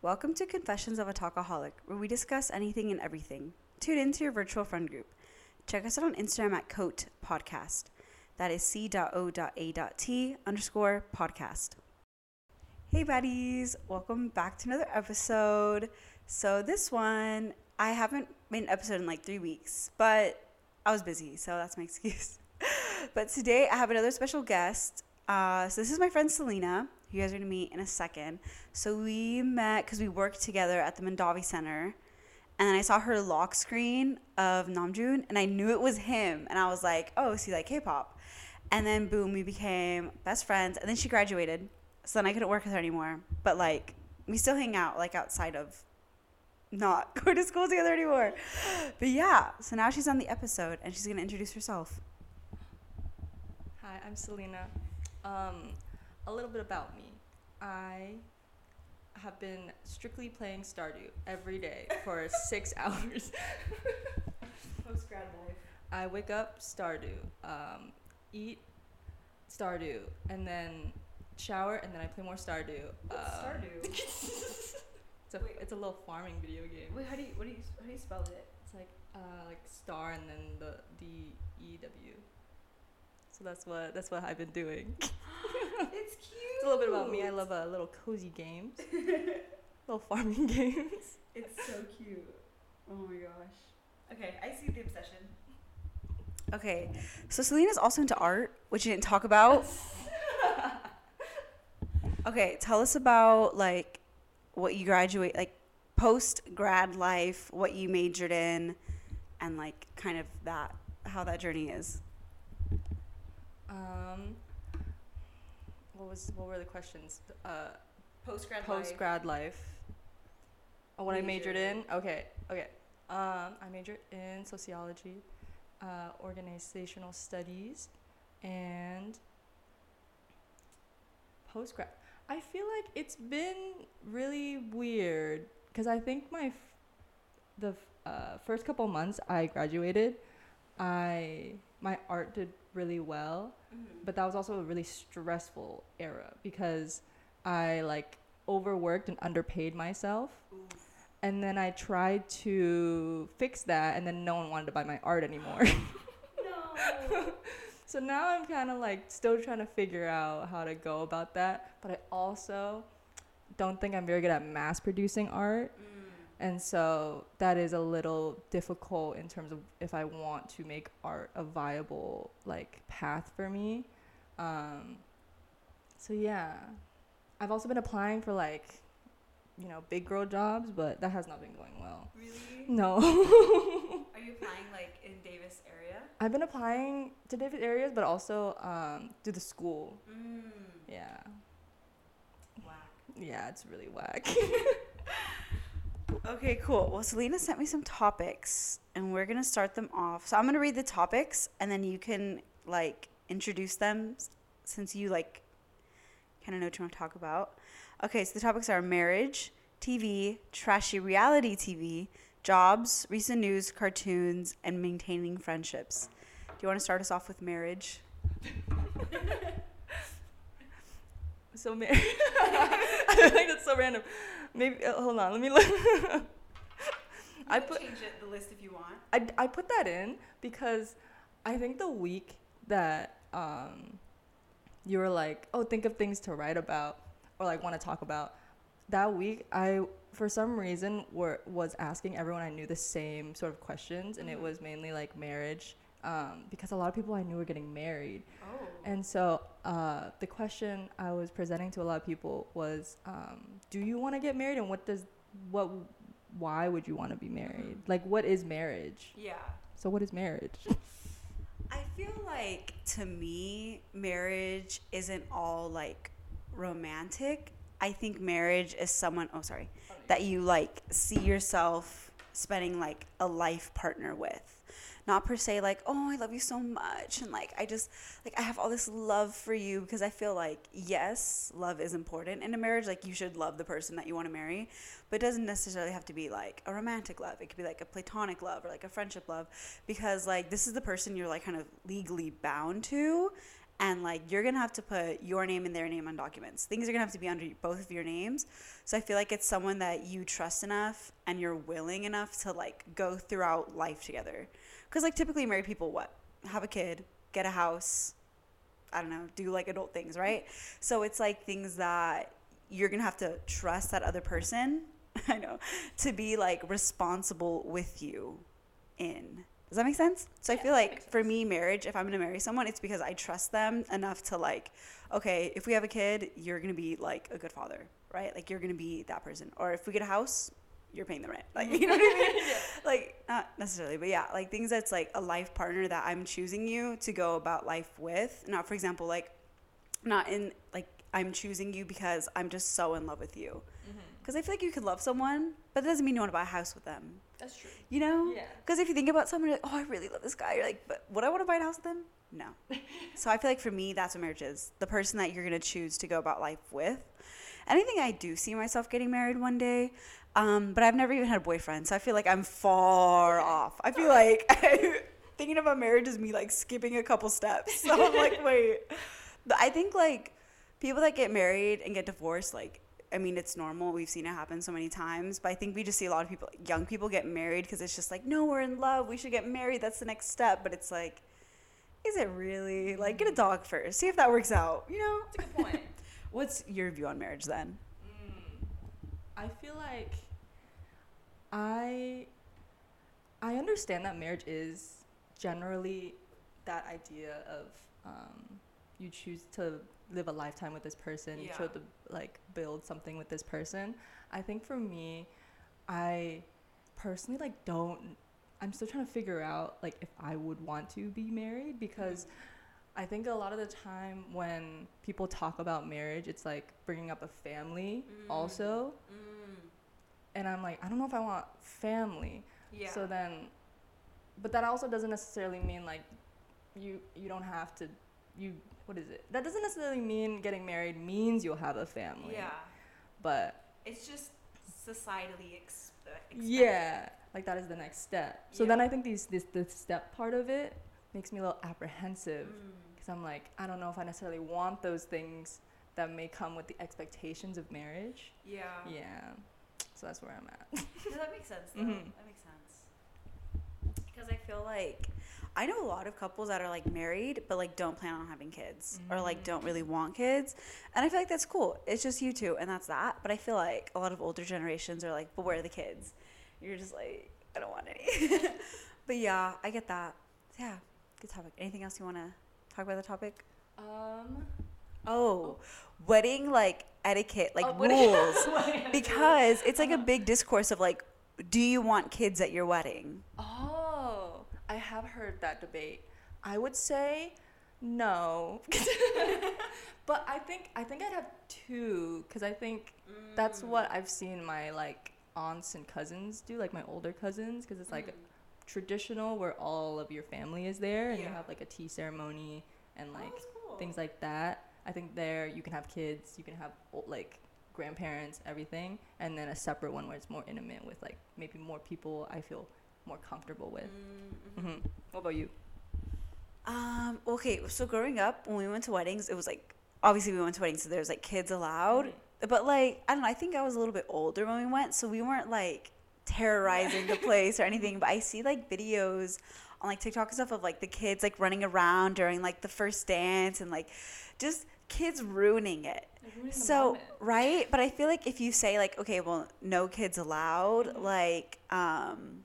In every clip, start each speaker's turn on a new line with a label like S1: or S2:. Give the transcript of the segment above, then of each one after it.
S1: Welcome to Confessions of a Talkaholic, where we discuss anything and everything. Tune into your virtual friend group. Check us out on Instagram at Coat Podcast. That is c.o.a.t underscore podcast. Hey, buddies. Welcome back to another episode. So, this one, I haven't made an episode in like three weeks, but I was busy, so that's my excuse. but today, I have another special guest. Uh, so, this is my friend Salyna. You guys are to meet in a second. So, we met because we worked together at the Mondavi Center. And then I saw her lock screen of Namjoon, and I knew it was him. And I was like, oh, is he like K pop? And then, boom, we became best friends. And then she graduated. So then I couldn't work with her anymore. But like, we still hang out like outside of not going to school together anymore. But yeah, so now she's on the episode and she's to introduce herself.
S2: Hi, I'm Salyna. Um, a little bit about me. I have been strictly playing Stardew every day for six hours.
S1: Post grad life.
S2: I wake up Stardew, um, eat Stardew, and then shower, and then I play more Stardew.
S1: What's
S2: Um,
S1: Stardew?
S2: It's a,
S1: Wait.
S2: it's a little farming video game.
S1: Wait, how do you what do you how do you spell it?
S2: It's like uh, like star and then the D E W. So that's what that's what I've been doing.
S1: it's cute.
S2: It's a little bit about me. I love a uh, little cozy games, little farming games.
S1: It's so cute. Oh my gosh. Okay, I see the obsession. Okay, so Salyna's also into art, which you didn't talk about. okay, tell us about like what you graduate, like post grad life, what you majored in, and like kind of that how that journey is.
S2: Um, what was what were the questions? Uh,
S1: Post grad
S2: post grad life. Oh, what I majored
S1: Majored.
S2: in? Okay, okay. Um, I majored in sociology, uh, organizational studies, and post grad. I feel like it's been really weird because I think my f- the f- uh, first couple months I graduated, I my art did really well, mm-hmm. but that was also a really stressful era because I like overworked and underpaid myself. And then I tried to fix that, and then no one wanted to buy my art anymore.
S1: No.
S2: so now I'm kind of like still trying to figure out how to go about that. But I also don't think I'm very good at mass producing art. And so that is a little difficult in terms of if I want to make art a viable like path for me. Um, so yeah, I've also been applying for like, you know, big girl jobs, but that has not been going well.
S1: Really?
S2: No,
S1: Are you applying like in Davis area?
S2: I've been applying to different areas, but also um, to the school.
S1: Mm.
S2: Yeah,
S1: Whack.
S2: yeah, it's really whack.
S1: Okay, cool. Well, Salyna sent me some topics, and we're gonna start them off. So I'm gonna read the topics, and then you can like introduce them, since you like kind of know what you want to talk about. Okay, so the topics are marriage, TV, trashy reality TV, jobs, recent news, cartoons, and maintaining friendships. Do you want to start us off with marriage?
S2: so mar- I think that's so random. Maybe uh, hold on, let me look. I put
S1: change it, the list if you want.
S2: I, I put that in because I think the week that um, you were like, oh, think of things to write about or like want to talk about, that week I, for some reason, were was asking everyone I knew the same sort of questions, and it
S1: Mhm.
S2: was mainly like marriage, um, because a lot of people I knew were getting married,
S1: Oh.
S2: and so uh, the question I was presenting to a lot of people was, um, do you want to get married, and what does what why would you want to be married? Like, what is marriage?
S1: yeah.
S2: So, what is marriage?
S1: I feel like to me, marriage isn't all like romantic. I think marriage is someone, oh, sorry, that you like see yourself spending like a life partner with. Not per se like, oh, I love you so much. And like, I just, like, I have all this love for you because I feel like, yes, love is important in a marriage. Like, you should love the person that you want to marry, but it doesn't necessarily have to be like a romantic love. It could be like a platonic love or like a friendship love because like this is the person you're like kind of legally bound to and like you're gonna have to put your name and their name on documents. Things are gonna have to be under both of your names. So I feel like it's someone that you trust enough and you're willing enough to like go throughout life together. Because like typically married people, what have a kid, get a house, I don't know, do like adult things, right? So it's like things that you're gonna have to trust that other person. I know to be like responsible with you in. Does that make sense? So
S2: Yeah,
S1: I feel like for me, marriage, if I'm gonna marry someone, it's because I trust them enough to like, okay, if we have a kid, you're gonna be like a good father, right? Like you're gonna be that person. Or if we get a house, you're paying the rent. Like you know what I mean? Like not necessarily, but yeah, like things that's like a life partner that I'm choosing you to go about life with. Not for example, like not in like I'm choosing you because I'm just so in love with you.
S2: Mm-hmm.
S1: Because I feel like you could love someone, but that doesn't mean you want to buy a house with them.
S2: That's true.
S1: You know?
S2: Yeah.
S1: Because if you think about someone, you're like, oh, I really love this guy. You're like, but would I want to buy a house with them? No. so I feel like for me, that's what marriage is. The person that you're going to choose to go about life with. And I think I do see myself getting married one day. Um, but I've never even had a boyfriend. So I feel like I'm far off. I feel like thinking about marriage is me like skipping a couple steps. So I'm like, wait. I think like people that get married and get divorced, like, I mean, it's normal. We've seen it happen so many times. But I think we just see a lot of people, young people, get married because it's just like, no, we're in love. We should get married. That's the next step. But it's like, is it really? Like, get a dog first. See if that works out. You know?
S2: That's a good point.
S1: What's your view on marriage then?
S2: Mm, I feel like I I understand that marriage is generally that idea of um, you choose to live a lifetime with this person, you
S1: Yeah.
S2: chose to like build something with this person. I think for me, I personally like don't. I'm still trying to figure out like if I would want to be married because. I think a lot of the time when people talk about marriage, it's like bringing up a family also. And I'm like, I don't know if I want family.
S1: Yeah.
S2: So then, but that also doesn't necessarily mean like you you don't have to you what is it? That doesn't necessarily mean getting married means you'll have a family.
S1: yeah.
S2: But
S1: It's just societally expected.
S2: yeah, like that is the next step. So then I think these this the step part of it makes me a little apprehensive
S1: Mm.
S2: Because I'm like, I don't know if I necessarily want those things that may come with the expectations of marriage.
S1: Yeah.
S2: Yeah. So that's where I'm at.
S1: No, that makes sense. Though.
S2: Mhm.
S1: That makes sense. Because I feel like I know a lot of couples that are like married but like don't plan on having kids or like don't really want kids, and I feel like that's cool. It's just you two, and that's that. But I feel like a lot of older generations are like, "But where are the kids?" You're just like, "I don't want any." but yeah, I get that. Yeah, good topic. Anything else you want to talk about the topic?
S2: Um.
S1: Oh, wedding like etiquette, like
S2: Oh,
S1: rules,
S2: Wedding
S1: because it's like a big discourse of like, do you want kids at your wedding?
S2: Oh, I have heard that debate. I would say no. but I think I think I'd have two cuz I think that's
S1: Mm.
S2: what I've seen my like aunts and cousins do, like my older cousins cuz it's like traditional where all of your family is there and you have like a tea ceremony and like
S1: cool.
S2: things like that. I think there you can have kids, you can have o- like grandparents, everything, and then a separate one where it's more intimate with like maybe more people I feel more comfortable with. hmm What about you?
S1: Um. Okay. So growing up, when we went to weddings, it was like obviously we went to weddings, so there's like kids allowed. But like I don't know. I think I was a little bit older when we went, so we weren't like terrorizing the place or anything. But I see like videos on like TikTok and stuff of like the kids like running around during like the first dance and like just kids ruining it. So right, but I feel like if you say like, okay, well, no kids allowed, like, um,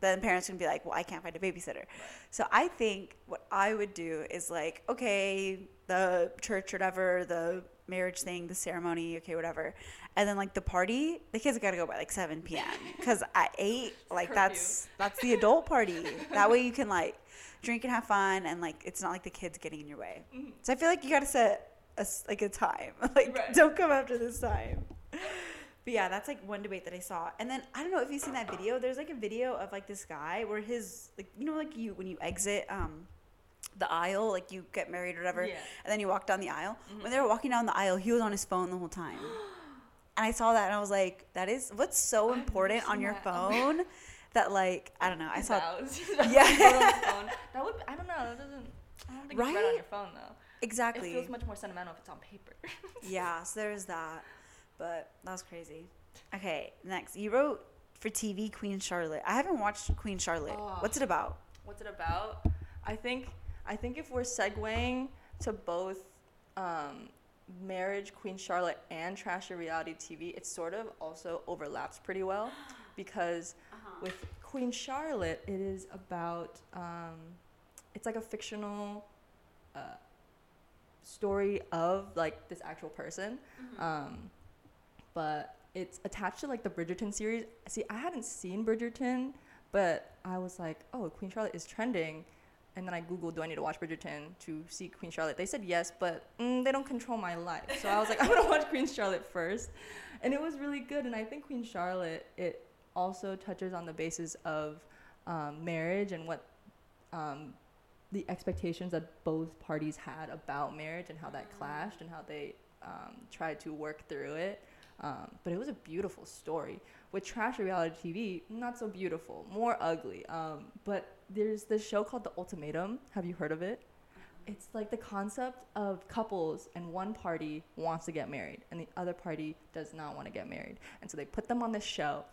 S1: then parents can be like, well, I can't find a babysitter. So I think what I would do is like, okay, the church, or whatever, the marriage thing, the ceremony, okay, whatever, and then like the party, the kids got to go by like seven p.m. because at eight, like
S2: Curfew.
S1: that's that's the adult party. that way you can like drink and have fun, and like it's not like the kids getting in your way. So I feel like you got to set a, like a time. like
S2: Right.
S1: don't come after this time. But yeah, that's like one debate that I saw. And then I don't know if you've seen that video. There's like a video of like this guy where his like you know like you when you exit um the aisle, like you get married or whatever,
S2: Yeah.
S1: and then you walk down the aisle. When mm-hmm. they were walking down the aisle, he was on his phone the whole time. and I saw that and I was like, that is what's so important on your
S2: that. Oh
S1: phone that like I don't know. I saw Yeah.
S2: Put on the phone. That would I don't know. That doesn't. I don't think it's right on your phone though.
S1: exactly.
S2: It feels much more sentimental if it's on paper.
S1: yeah, so there's that. But that was crazy. Okay, next. You wrote for TV Queen Charlotte. I haven't watched Queen Charlotte.
S2: Oh.
S1: What's it about?
S2: What's it about? I think I think if we're segueing to both um, marriage, Queen Charlotte, and trashy reality TV, it sort of also overlaps pretty well because with Queen Charlotte, it is about um, it's like a fictional uh, story of like this actual person, um, but it's attached to like the Bridgerton series. See, I hadn't seen Bridgerton, but I was like, oh, Queen Charlotte is trending. And then I Googled, do I need to watch Bridgerton to see Queen Charlotte? They said yes, but mm, they don't control my life. So I was like, I'm to watch Queen Charlotte first. And it was really good. And I think Queen Charlotte, it also touches on the basis of um, marriage and what um, the expectations that both parties had about marriage and how that clashed and how they um, tried to work through it. Um, but it was a beautiful story. With trash reality TV, not so beautiful, more ugly. Um, but there's this show called The Ultimatum. Have you heard of it? It's like the concept of couples, and one party wants to get married, and the other party does not want to get married. And so they put them on this show.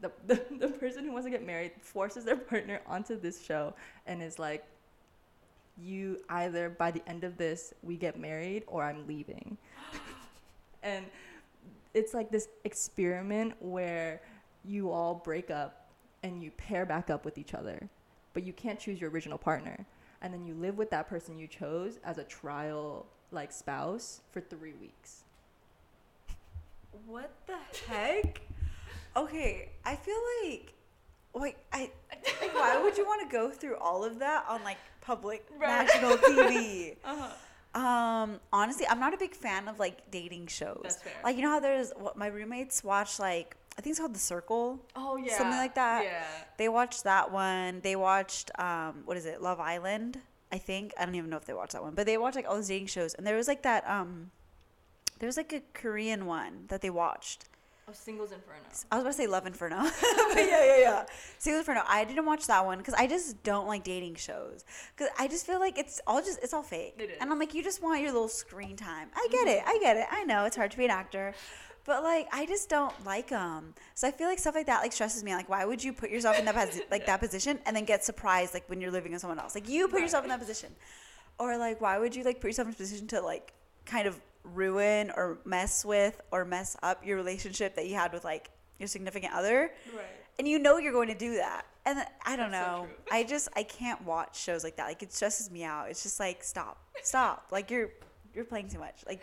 S2: The, the, the person who wants to get married forces their partner onto this show and is like, you either by the end of this, we get married or I'm leaving. and it's like this experiment where you all break up and you pair back up with each other, but you can't choose your original partner. And then you live with that person you chose as a trial like spouse for three weeks.
S1: What the heck? Okay, I feel like, wait, I, like, why would you want to go through all of that on like public
S2: Right.
S1: national TV?
S2: Uh-huh.
S1: Um, honestly, I'm not a big fan of like dating shows.
S2: That's fair.
S1: Like you know how there's what my roommates watch like I think it's called The Circle.
S2: Oh yeah.
S1: Something like that.
S2: Yeah.
S1: They watched that one. They watched um what is it? Love Island. I think I don't even know if they watched that one, but they watched like all these dating shows, and there was like that um, there was like a Korean one that they watched.
S2: Oh, Singles Inferno.
S1: I was about to say Love Inferno. but yeah, yeah, yeah. Singles Inferno. I didn't watch that one because I just don't like dating shows. Because I just feel like it's all just, it's all fake.
S2: It is.
S1: And I'm like, you just want your little screen time. I get it. I get it. I know it's hard to be an actor. But like, I just don't like them. So I feel like stuff like that like stresses me. Like, why would you put yourself in that posi- like that position and then get surprised like when you're living with someone else? Like, you put yourself in that position, or like, why would you like put yourself in a position to like kind of ruin or mess with or mess up your relationship that you had with like your significant other?
S2: Right.
S1: and you know you're going to do that and then, i don't
S2: That's
S1: know
S2: true.
S1: i just i can't watch shows like that like it stresses me out it's just like stop stop like you're you're playing too much like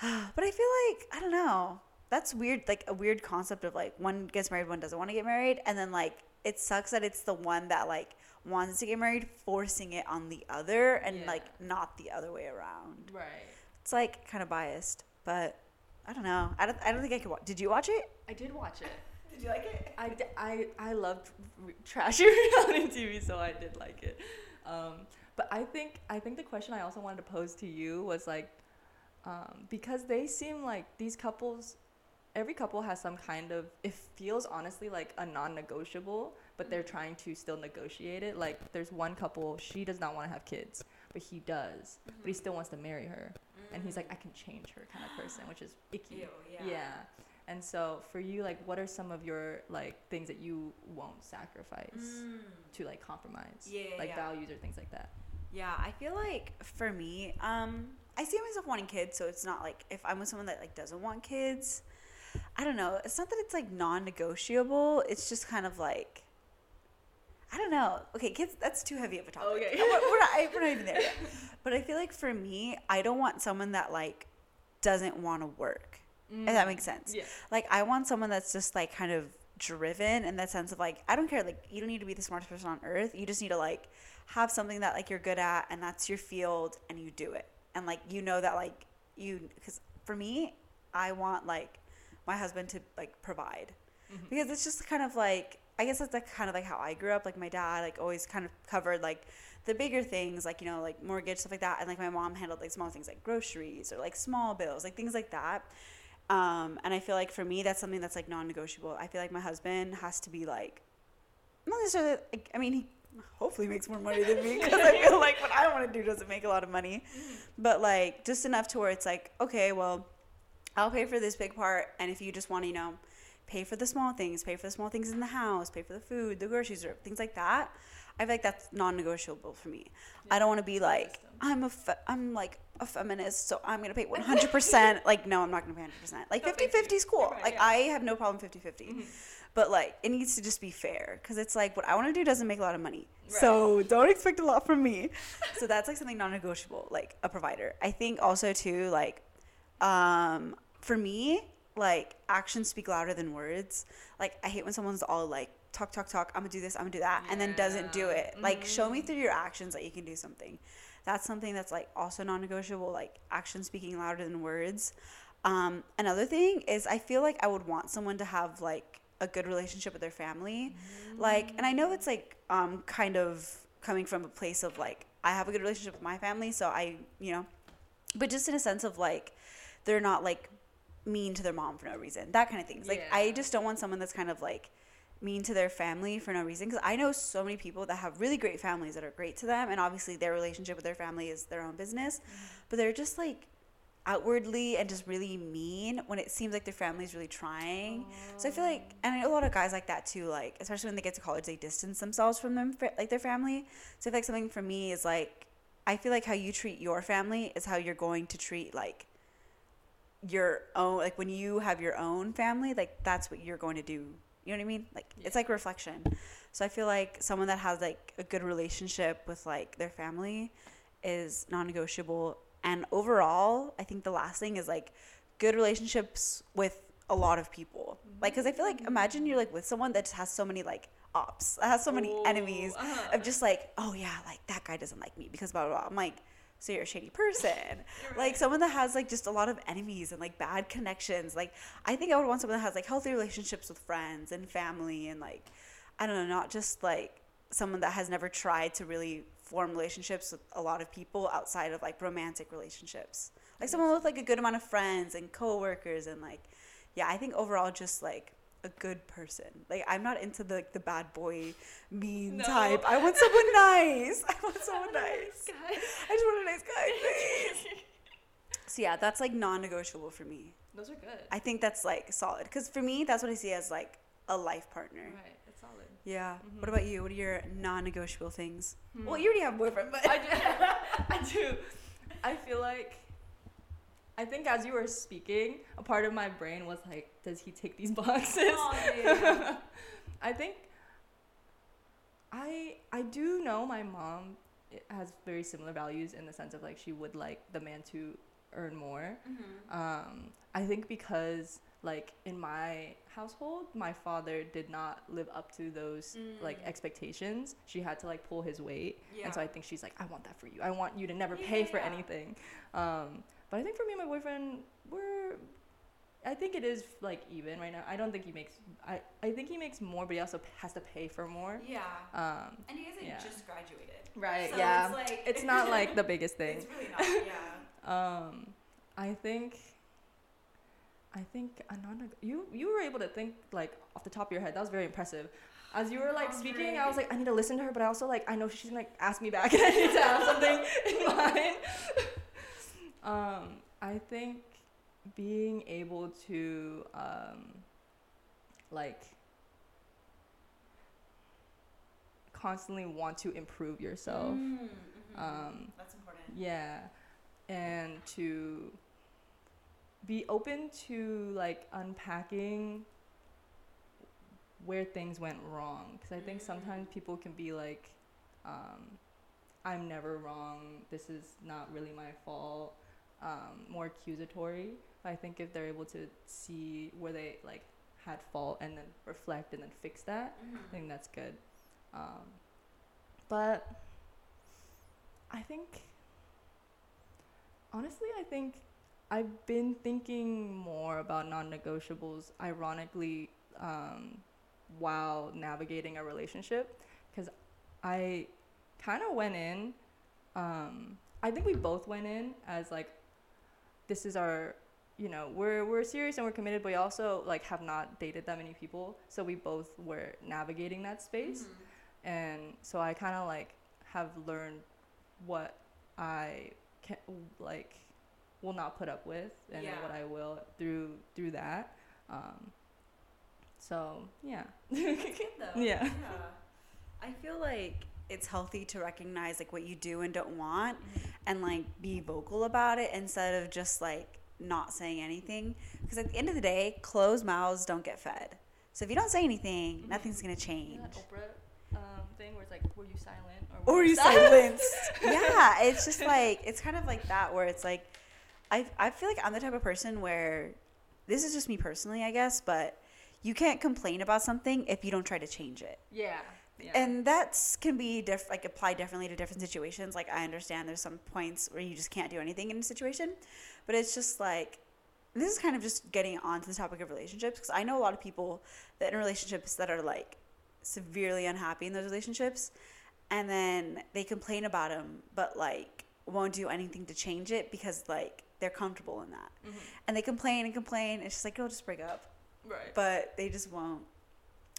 S1: but i feel like i don't know that's weird like a weird concept of like one gets married one doesn't want to get married and then like it sucks that it's the one that like wants to get married forcing it on the other and
S2: Yeah.
S1: like not the other way around
S2: Right.
S1: it's like kind of biased but i don't know i don't, I don't think i could watch did you watch it
S2: I did watch it.
S1: did you like it
S2: I, I, I loved trashy reality TV, so I did like it. Um, but I think I think the question I also wanted to pose to you was like, um, because they seem like these couples, every couple has some kind of. It feels honestly like a non-negotiable, but they're trying to still negotiate it. Like there's one couple, she does not want to have kids, but he does, but he still wants to marry her, and he's like, I can change her kind of person, which is icky.
S1: Ew, yeah.
S2: yeah. And so for you, like, what are some of your like things that you won't sacrifice to like compromise,
S1: Mm. Yeah, yeah,
S2: like
S1: yeah.
S2: values or things like that?
S1: Yeah, I feel like for me, um, I see myself wanting kids, so it's not like if I'm with someone that like doesn't want kids, I don't know. It's not that it's like non-negotiable. It's just kind of like I don't know. Okay, kids, that's too heavy of a topic.
S2: Okay.
S1: we're, not, we're not even there yet. But I feel like for me, I don't want someone that like doesn't want to work. If that makes mm, sense.
S2: Yeah.
S1: Like I want someone that's just like kind of driven in that sense of like I don't care like you don't need to be the smartest person on earth. You just need to like have something that like you're good at and that's your field and you do it. And like you know that like you cuz for me I want like my husband to like provide. Because it's just kind of like I guess that's like kind of like how I grew up like my dad like always kind of covered like the bigger things like you know like mortgage stuff like that and like my mom handled like small things like groceries or like small bills like things like that um, and I feel like for me, that's something that's like non-negotiable. I feel like my husband has to be like, not necessarily. Like, I mean, he hopefully makes more money than me because I feel like what I want to do doesn't make a lot of money. But like just enough to where it's like, okay, well, I'll pay for this big part, and if you just want to, you know, pay for the small things, pay for the small things in the house, pay for the food, the groceries, or things like that. I feel like that's non-negotiable for me. I don't want to be like I'm a fe- I'm like a feminist, so I'm gonna pay 100. percent Like no, I'm not gonna pay 100. percent Like 50
S2: thank you.
S1: 50 is cool.
S2: You're
S1: Like
S2: yeah.
S1: I have no problem 50 50. But like it needs to just be fair because it's like what I want to do doesn't make a lot of money, so don't expect a lot from me. so that's like something non-negotiable, like a provider. I think also too like um for me like actions speak louder than words. Like i hate when someone's all like talk talk talk i'm gonna do this i'm gonna do that and then doesn't do
S2: Yeah.
S1: it. Like show me through your actions that you can do something. That's something that's like also non-negotiable like action speaking louder than words. Um, another thing is i feel like i would want someone to have like a good relationship with their family. Like and i know it's like um, kind of coming from a place of like i have a good relationship with my family so i you know but just in a sense of like they're not like mean to their mom for no reason that kind of things like i just don't want someone that's kind of like mean to their family for no reason because i know so many people that have really great families that are great to them and obviously their relationship with their family is their own business but they're just like outwardly and just really mean when it seems like their family's really trying. So i feel like oh. and i know a lot of guys like that too like especially when they get to college they distance themselves from them like their family. So i feel like something for me is like i feel like how you treat your family is how you're going to treat like your own like when you have your own family like that's what you're going to do. You know what i mean? Like it's like reflection. So i feel like someone that has like a good relationship with like their family is non-negotiable and overall i think the last thing is like good relationships with a lot of people. Like because i feel like imagine you're like with someone that just has so many like ops that has so many enemies
S2: Ooh, uh-huh.
S1: of just like oh yeah like that guy doesn't like me because blah blah blah. I'm like so you're a shady person. Like someone that has like just a lot of enemies and like bad connections. Like i think i would want someone that has like healthy relationships with friends and family and like i don't know not just like someone that has never tried to really form relationships with a lot of people outside of like romantic relationships like mm-hmm. someone with like a good amount of friends and coworkers and like yeah i think overall just like a good person like i'm not into the like the bad boy mean
S2: No.
S1: type i want someone nice i want someone nice I just want a nice guy, please. so yeah, that's like non-negotiable for me.
S2: Those are good.
S1: I think that's like solid because for me, that's what I see as like a life partner.
S2: right.
S1: Yeah.
S2: Mhm.
S1: What about you? What are your non-negotiable things?
S2: Hmm.
S1: Well, you already have a boyfriend, but
S2: I do. I do. I feel like. I think as you were speaking, a part of my brain was like, "Does he take these boxes?" I think. I I do know my mom has very similar values in the sense of like she would like the man to earn more. Um, I think because like in my household, my father did not live up to those like
S1: Mm.
S2: expectations. She had to like pull his weight, and so I think she's like, I want that for you. I want you to never pay for
S1: Yeah.
S2: anything. Um, but I think for me and my boyfriend, we're. I think it is like even right now. I don't think he makes. I I think he makes more, but he also has to pay for more.
S1: yeah.
S2: Um,
S1: And he
S2: like, Yeah.
S1: just graduated.
S2: right.
S1: So
S2: yeah.
S1: it's like-
S2: it's not like the biggest thing.
S1: It's really not. Yeah.
S2: Um, I think. I think Ananda, you you were able to think like off the top of your head. That was very impressive. As you were like speaking, I was like, I need to listen to her, but I also like I know she's gonna like, ask me back, and I need to have something in mind. um, I think being able to um, like constantly want to improve yourself.
S1: Mm, mhm.
S2: Um,
S1: that's important.
S2: yeah, and to be open to like unpacking where things went wrong because I think
S1: Mm.
S2: sometimes people can be like, um, "I'm never wrong. This is not really my fault." Um, more accusatory. But I think if they're able to see where they like had fault and then reflect and then fix that, I think that's good. Um, but I think, honestly, I think I've been thinking more about non negotiables, ironically, um, while navigating a relationship. Because I kind of went in, um, I think we both went in as like, this is our you know we're we're serious and we're committed but we also like have not dated that many people so we both were navigating that space and so I kind of like have learned what I can like will not put up with and
S1: Yeah.
S2: what I will through through that. Um, so yeah,
S1: though.
S2: Yeah.
S1: I feel like it's healthy to recognize like what you do and don't want and like be vocal about it instead of just like not saying anything because at the end of the day closed mouths don't get fed so if you don't say anything
S2: Mhm.
S1: nothing's gonna change
S2: You know that Oprah um, thing where it's like, were you silent or
S1: you silenced yeah it's just like it's kind of like that where it's like I, I feel like i'm the type of person where this is just me personally i guess but you can't complain about something if you don't try to change it.
S2: Yeah, yeah.
S1: and that can be diff- like applied differently to different situations. Like i understand there's some points where you just can't do anything in a situation but it's just like this is kind of just getting onto the topic of relationships because i know a lot of people that in relationships that are like severely unhappy in those relationships and then they complain about them but like won't do anything to change it because like they're comfortable in that
S2: Mhm.
S1: and they complain and complain it's just like girl just break up
S2: right.
S1: but they just won't.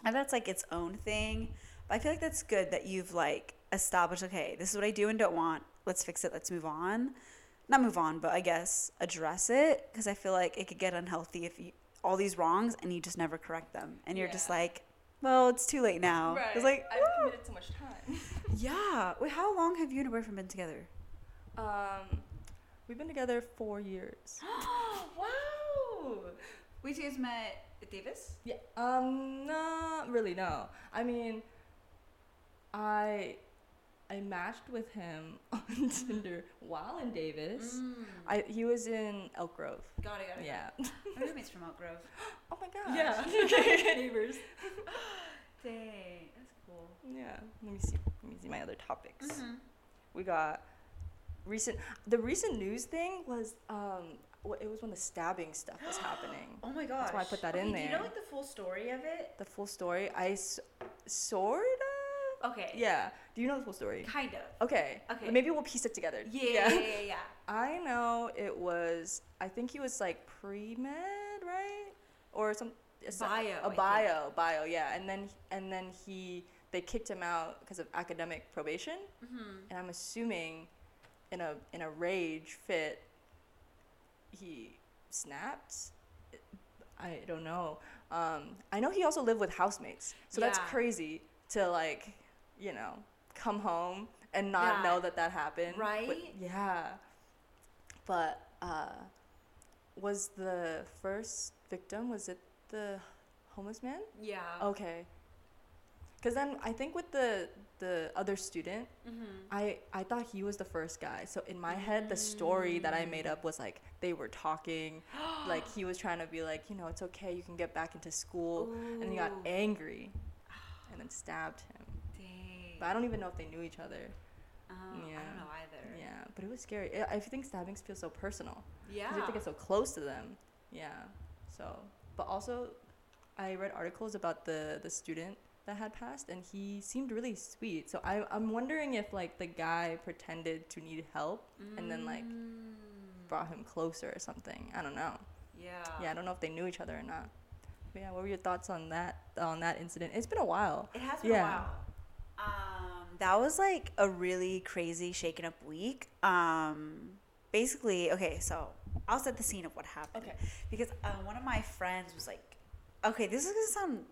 S1: And that's like its own thing. But I feel like that's good that you've like established, okay, this is what I do and don't want. Let's fix it. Let's move on. Not move on, but I guess address it because I feel like it could get unhealthy if you all these wrongs and you just never correct them and you're just like, well, it's too late now.
S2: right.
S1: It's like,
S2: I've committed so much time.
S1: yeah. Wait, how long have you and your boyfriend been together?
S2: Um, we've been together four years.
S1: wow. We two guys met at Davis.
S2: Yeah. Um. Not really. No. I mean, I I matched with him on Tinder while in Davis.
S1: Mm.
S2: I he was in Elk Grove.
S1: Got it, got it.
S2: Yeah.
S1: My roommate's from Elk Grove.
S2: Oh my gosh.
S1: Yeah.
S2: Neighbors.
S1: Dang, that's cool.
S2: Yeah. Let me see. Let me see my other topics.
S1: Mm-hmm.
S2: We got recent. The recent news thing was um. It was when the stabbing stuff was happening.
S1: Oh my gosh.
S2: why I put that in there.
S1: Do you know like the full story of it?
S2: The full story. I s- sort of.
S1: Okay.
S2: Yeah. Do you know the full story?
S1: Kind of.
S2: Okay.
S1: Okay.
S2: Maybe we'll piece it together.
S1: Yeah, yeah, yeah, yeah.
S2: I know it was. I think he was like pre med, right? Or some a
S1: Bio,
S2: A bio, bio, yeah. And then and then he they kicked him out because of academic probation.
S1: Mm-hmm.
S2: And I'm assuming, in a in a rage fit, he snapped. I don't know. Um, I know he also lived with housemates, so that's crazy to like, you know, come home and not
S1: Yeah.
S2: know that that happened. But-
S1: Right?
S2: yeah. But uh, was the first victim? Was it the homeless man?
S1: Yeah.
S2: Okay. Because then I think with the the other student,
S1: Mm-hmm.
S2: I I thought he was the first guy. So in my head, the story that I made up was like they were talking, like he was trying to be like, you know, it's okay, you can get back into school, and he got angry, and then stabbed him.
S1: Dang.
S2: But I don't even know if they knew each other.
S1: Oh, I don't know either.
S2: Yeah, but it was scary. I I think stabbings feel so personal.
S1: Yeah.
S2: Because you have to get so close to them. Yeah. So, but also, I read articles about the the student that had passed, and he seemed really sweet. So I I'm wondering if like the guy pretended to need help and then like
S1: Mm.
S2: brought him closer or something. I don't know.
S1: Yeah.
S2: Yeah, I don't know if they knew each other or not. But yeah, what were your thoughts on that on that incident? It's been a while.
S1: It has been
S2: Yeah.
S1: a while. Um, that was like a really crazy shaken up week. Um, basically, okay, so I'll set the scene of what happened.
S2: Okay.
S1: Because uh, one of my friends was like, okay, this is gonna sound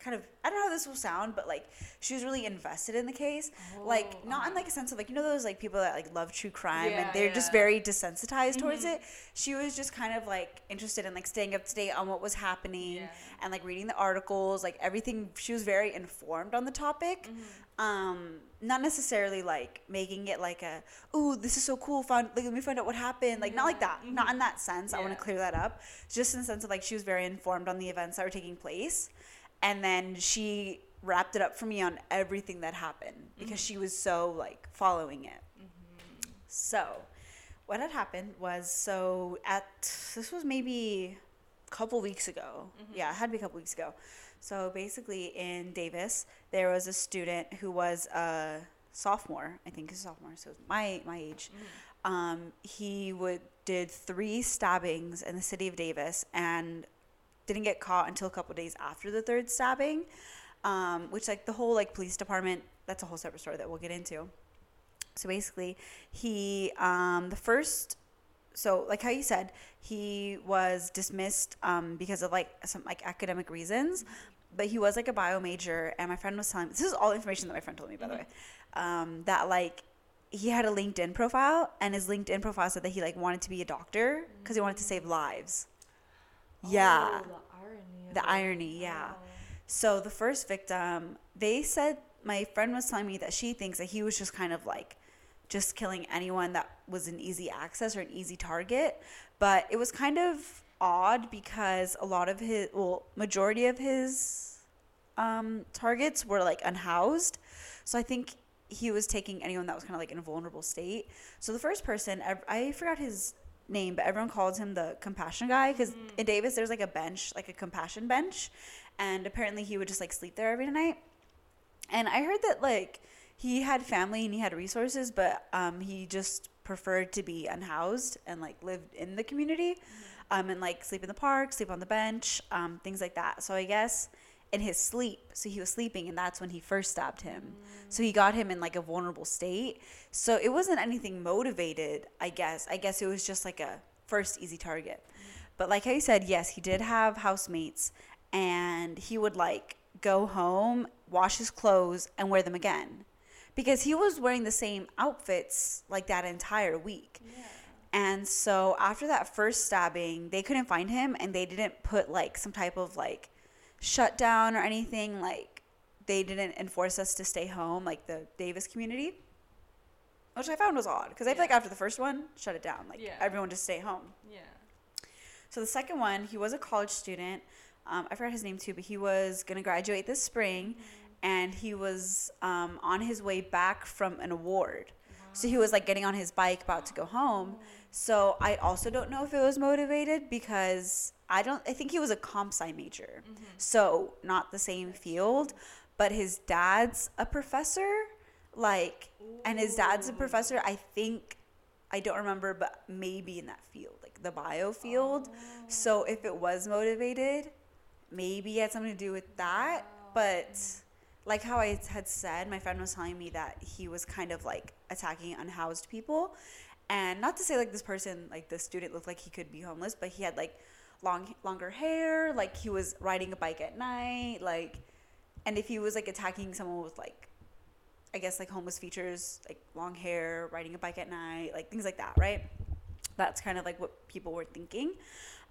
S1: kind of I don't know how this will sound, but like she was really invested in the case. like
S2: Oh,
S1: not in like a sense of like you know those like people that like love true crime
S2: Yeah,
S1: and they're just very desensitized towards
S2: Mhm.
S1: it. She was just kind of like interested in like staying up to date on what was happening
S2: Yeah.
S1: and like reading the articles, like everything. She was very informed on the topic.
S2: Mm-hmm.
S1: Um, not necessarily like making it like a, ooh, this is so cool. Found like let me find out what happened. Like not like
S2: Yeah.
S1: that. Not in that sense. I want to clear that up. Just in the sense of like she was very informed on the events that were taking place, and then she wrapped it up for me on everything that happened because she was so like following it. So, what had happened was so at this was maybe a couple weeks ago. Yeah, it had to be a couple weeks ago. So basically, in Davis, there was a student who was a sophomore. I think he's a sophomore, so my my age. Um, he would did three stabbings in the city of Davis and didn't get caught until a couple days after the third stabbing. um, which like the whole like police department. That's a whole separate story that we'll get into. So basically, he um, the first. So like how you said, he was dismissed um, because of like some like academic reasons, but he was like a bio major, and my friend was telling me this is all information that my friend told me by the way, um, that like he had a LinkedIn profile, and his LinkedIn profile said that he like wanted to be a doctor because he wanted to save lives. Yeah.
S2: Oh, the irony.
S1: The irony, yeah.
S2: Oh.
S1: So the first victim, they said my friend was telling me that she thinks that he was just kind of like just killing anyone that was an easy access or an easy target, but it was kind of odd because a lot of his well, majority of his um, targets were like unhoused. So I think he was taking anyone that was kind of like in a vulnerable state. So the first person, I forgot his name, but everyone calls him the compassion guy because in Davis there's like a bench, like a compassion bench, and apparently he would just like sleep there every night. And I heard that like he had family and he had resources, but um, he just preferred to be unhoused and like lived in the community, um, and like sleep in the park, sleep on the bench, um, things like that. So I guess in his sleep, so he was sleeping, and that's when he first stabbed him. So he got him in like a vulnerable state. So it wasn't anything motivated. I guess. I guess it was just like a first easy target. But like I said, yes, he did have housemates, and he would like go home, wash his clothes, and wear them again. Because he was wearing the same outfits like that entire week. And so after that first stabbing, they couldn't find him and they didn't put like some type of like shutdown or anything. Like they didn't enforce us to stay home, like the Davis community. Which I found was odd because I feel like after the first one, shut it down. Like
S2: Yeah.
S1: everyone just stay home.
S2: Yeah.
S1: So the second one, he was a college student. Um, I forgot his name too, but he was gonna graduate this spring, and he was um, on his way back from an award. So he was like getting on his bike, about to go home. So I also don't know if it was motivated because I don't. I think he was a comp sci major, mm-hmm. so not the same field. But his dad's a professor, like, and his dad's a professor. I think I don't remember, but maybe in that field, like the bio field. So oh. if it was motivated, maybe it had something to do with that. But mm. Like how I had said, my friend was telling me that he was kind of like attacking unhoused people. And not to say like this person, like the student looked like he could be homeless, but he had like long longer hair, like he was riding a bike at night, like and if he was like attacking someone with like I guess like homeless features, like long hair, riding a bike at night, like things like that, right? That's kind of like what people were thinking.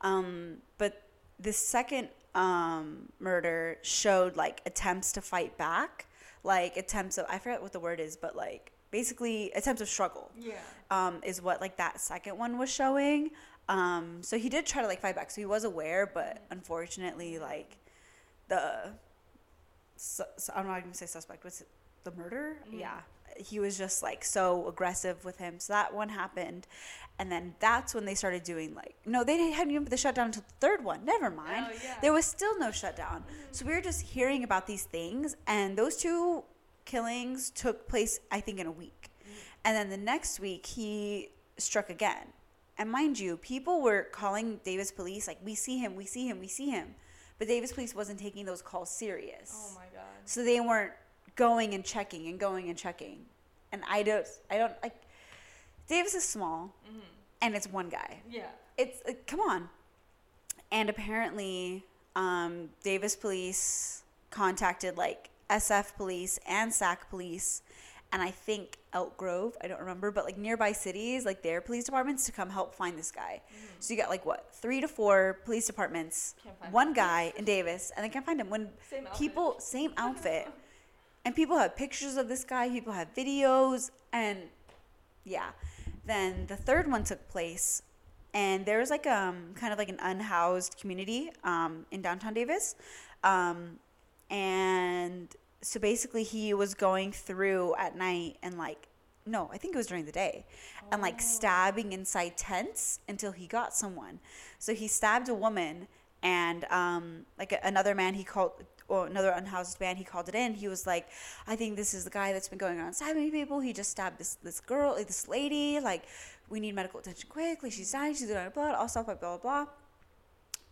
S1: Um, but the second um, murder showed like attempts to fight back, like attempts of, I forget what the word is, but like basically attempts of struggle
S2: Yeah.
S1: um, is what like that second one was showing. Um, so he did try to like fight back. So he was aware, but unfortunately, like the su- su- I'm not even gonna say suspect. Was it the murder? Yeah, he was just like so aggressive with him. So that one happened, and then that's when they started doing like no, they hadn't even the shutdown until the third one. Never mind.
S2: Oh, yeah.
S1: There was still no shutdown. So we were just hearing about these things, and those two killings took place, I think, in a week. Mm. And then the next week, he struck again. And mind you, people were calling Davis police, like, we see him, we see him, we see him. But Davis police wasn't taking those calls serious.
S2: Oh my god.
S1: So they weren't going and checking and going and checking. And I don't, I don't, like, Davis is small, and it's one guy.
S2: Yeah.
S1: it's uh, come on. And apparently um, davis police contacted like sf police and sac police and i think elk grove i don't remember but like nearby cities like their police departments to come help find this guy. So you got like what three to four police departments one guy in davis and they can't find him when
S2: Same outfit.
S1: people same outfit and people have pictures of this guy people have videos and yeah. Then the third one took place and there was like um kind of like an unhoused community um in downtown davis. Um and so basically he was going through at night and like no i think it was during the day and like stabbing inside tents until he got someone. So he stabbed a woman and um like a- another man he called or another unhoused man he called it in he was like i think this is the guy that's been going around stabbing people he just stabbed this this girl like this lady like we need medical attention quickly. like she's dying she's out of blood all stuff like blah blah blah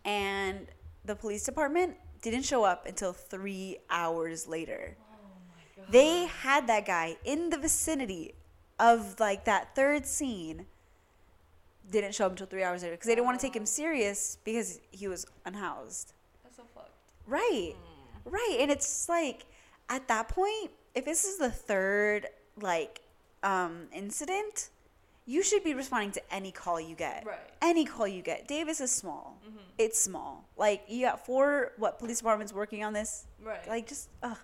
S1: and the police department didn't show up until three hours later.
S2: Oh
S1: They had that guy in the vicinity of like that third scene. Didn't show up until three hours later because they didn't want to take him serious because he was unhoused.
S2: That's so fucked.
S1: Right. Mm. Right. And it's like at that point, if this is the third like um incident, you should be responding to any call you get.
S2: Right.
S1: Any call you get. Davis is small.
S2: Mhm.
S1: It's small. Like you got four what police departments working on this?
S2: Right.
S1: Like just ugh.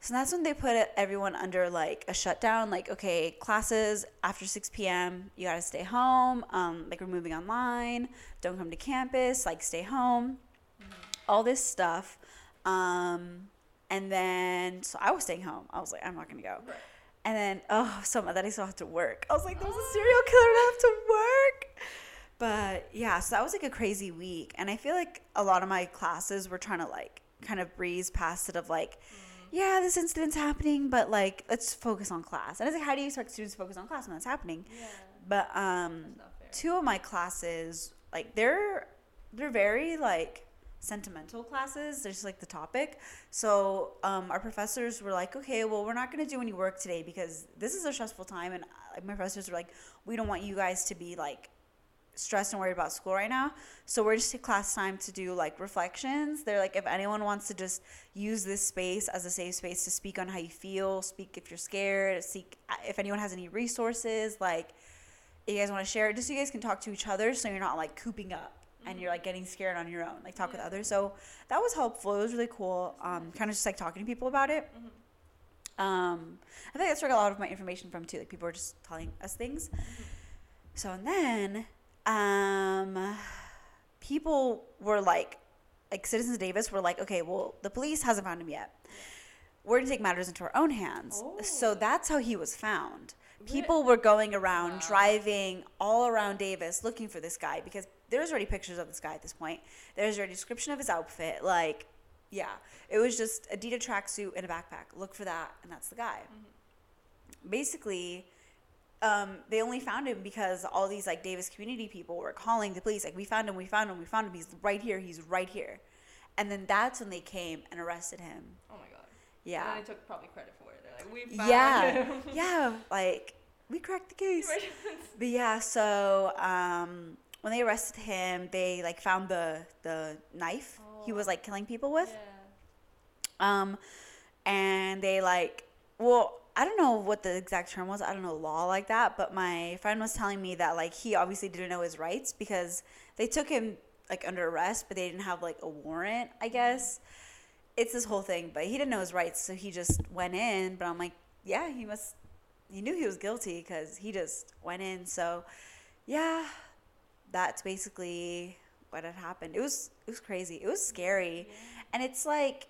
S1: So that's when they put everyone under like a shutdown. Like okay, classes after six p.m. You gotta stay home. Um, like we're moving online. Don't come to campus. Like stay home. All this stuff. Um, and then so I was staying home. I was like, I'm not gonna go.
S2: Right.
S1: And then oh, so that I still have to work. I was like, there's a serial killer and I have to work. But yeah, so that was like a crazy week, and I feel like a lot of my classes were trying to like kind of breeze past it of like, yeah, this incident's happening, but like let's focus on class. And I was like, how do you expect students to focus on class when that's happening?
S2: Yeah.
S1: But um,
S2: That's not fair.
S1: two of my classes like they're they're very like sentimental classes there's like the topic. So um, our professors were like okay well we're not going to do any work today because this is a stressful time. And uh, my professors were like we don't want you guys to be like stressed and worried about school right now. So we're just take class time to do like reflections. They're like if anyone wants to just use this space as a safe space to speak on how you feel speak if you're scared seek if anyone has any resources like you guys want to share it just so you guys can talk to each other so you're not like cooping up and you're like getting scared on your own like talk with others. So that was helpful. It was really cool um, kind of just like talking to people about it.
S2: Mhm.
S1: um, i think that's where i got a lot of my information from too like people were just telling us things. So and then um, people were like like citizens davis were like okay well the police hasn't found him yet. We're going to take matters into our own hands. So
S2: Oh.
S1: that's how he was found. People were going around
S2: Wow.
S1: driving all around davis looking for this guy because there's already pictures of this guy at this point. There's already a description of his outfit. Like yeah it was just adidas tracksuit and a backpack. Look for that and that's the guy. Basically um, they only found him because all these like Davis community people were calling the police like we found him we found him we found him. He's right here he's right here. And then that's when they came and arrested him.
S2: Oh my god.
S1: yeah.
S2: And they took probably credit for it. They're like, we found
S1: yeah.
S2: him.
S1: yeah Yeah. like we cracked the case.
S2: Right.
S1: but yeah so um, when they arrested him they like found the the knife he was
S2: Oh.
S1: like killing people with
S2: yeah.
S1: um, and they like, well, I don't know what the exact term was. I don't know law like that, but my friend was telling me that like he obviously didn't know his rights because they took him like under arrest, but they didn't have like a warrant. I guess it's this whole thing, but he didn't know his rights, so he just went in. But I'm like, yeah, he must. He knew he was guilty because he just went in. So, yeah, that's basically what had happened. It was it was crazy. It was scary, and it's like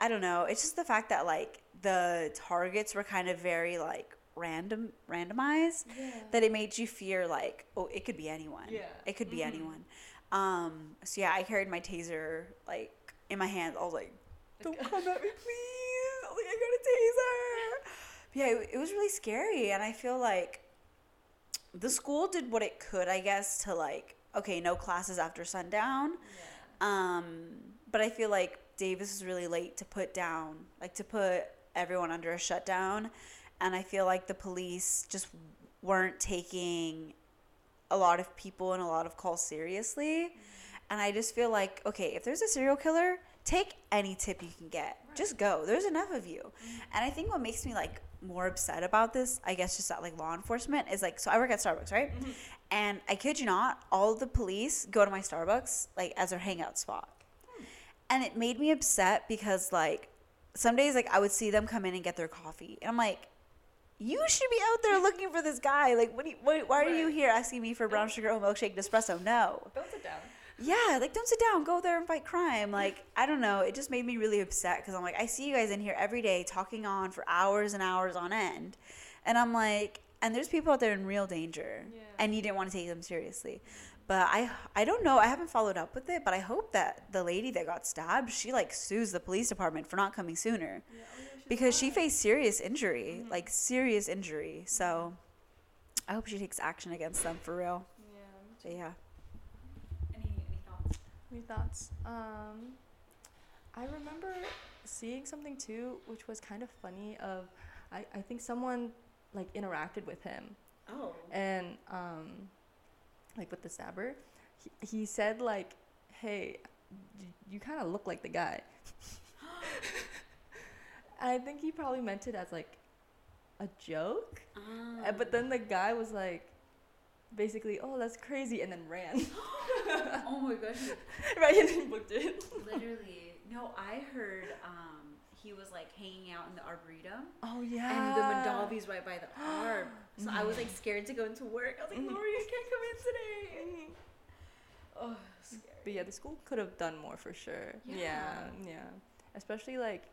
S1: I don't know. It's just the fact that like the targets were kind of very like random randomized
S2: Yeah.
S1: that it made you fear like oh it could be anyone.
S2: Yeah.
S1: It could be
S2: Mhm.
S1: anyone. Um so yeah, I carried my taser like in my hand. I was like don't come at me please. I was like I got a taser. But yeah, it, it was really scary and I feel like the school did what it could, I guess, to like okay, no classes after sundown.
S2: Yeah.
S1: Um, but I feel like Davis was really late to put down, like to put everyone under a shutdown. And I feel like the police just weren't taking a lot of people and a lot of calls seriously. And I just feel like, okay, if there's a serial killer, take any tip you can get. Just go. There's enough of you. And I think what makes me like more upset about this, I guess just that like law enforcement is like so I work at Starbucks, right? Mm-hmm. And I kid you not, all the police go to my Starbucks like as their hangout spot. Hmm. And it made me upset because like some days like I would see them come in and get their coffee. And I'm like, you should be out there looking for this guy. Like, what? Do you, what why are you here asking me for brown sugar oat milkshake and espresso? No.
S2: Don't sit down.
S1: Yeah, like don't sit down, go there and fight crime. Like I don't know, it just made me really upset because I'm like, I see you guys in here every day talking on for hours and hours on end, and I'm like, and there's people out there in real danger,
S2: Yeah.
S1: and you didn't want to take them seriously. But I I don't know, I haven't followed up with it, but I hope that the lady that got stabbed, she like sues the police department for not coming sooner
S2: Yeah. Oh, yeah,
S1: because she faced serious injury,
S2: Mhm.
S1: like serious injury. So I hope she takes action against them for real.
S2: Yeah.
S1: So yeah. Any thoughts?
S2: Any thoughts? Um, seeing something too, which was kind of funny. Of, I, I think someone like interacted with him,
S1: Oh.
S2: and um, like with the stabber, he, he said like, "Hey, y- you kind of look like the guy." I think he probably meant it as like a joke. Uh, But then the guy was like, basically, "Oh, that's crazy," and then ran.
S1: oh my gosh.
S2: right, and then booked it.
S1: Literally. No, I heard um, he was like hanging out in the arboretum.
S2: Oh yeah.
S1: And the Mondavi's right by the arb. So I was like scared to go into work. I was like,
S2: Mhm.
S1: Lori, I can't come in today. Oh, scary.
S2: But yeah, the school could have done more for sure. Yeah,
S1: Yeah.
S2: yeah. Especially like,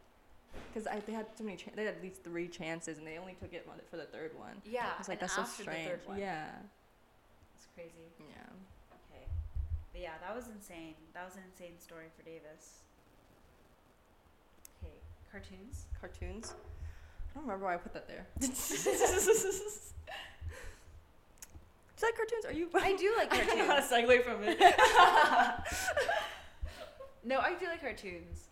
S2: cause I they had so many. Chan- they had at least three chances, and they only took it for the third one.
S1: Yeah.
S2: I was like, that's so strange. Yeah,
S1: It's crazy.
S2: yeah.
S1: Okay. But yeah, that was insane. That was an insane story for Davis. Okay. Cartoons?
S2: Cartoons. I don't remember why I put that there. Is that cartoons? Are you?
S1: I do like cartoons.
S2: I don't know how to
S1: cartoons.
S2: segue from it.
S1: no, I do like cartoons.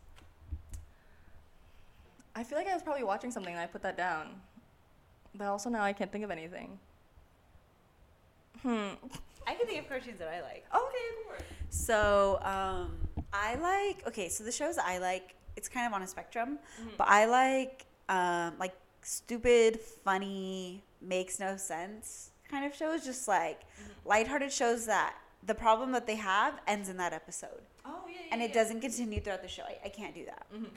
S2: I feel like I was probably watching something and I put that down, but also now I can't think of anything. Hmm.
S1: I can think of cartoons that I like.
S2: Okay, go for it.
S1: So, um, I like okay. So the shows I like, it's kind of on a spectrum,
S2: Mhm.
S1: but I like um, like stupid, funny, makes no sense kind of shows. Just like lighthearted shows that the problem that they have ends in that episode,
S2: Oh yeah, yeah.
S1: and it
S2: yeah.
S1: doesn't continue throughout the show. I, I can't do that.
S2: Mhm.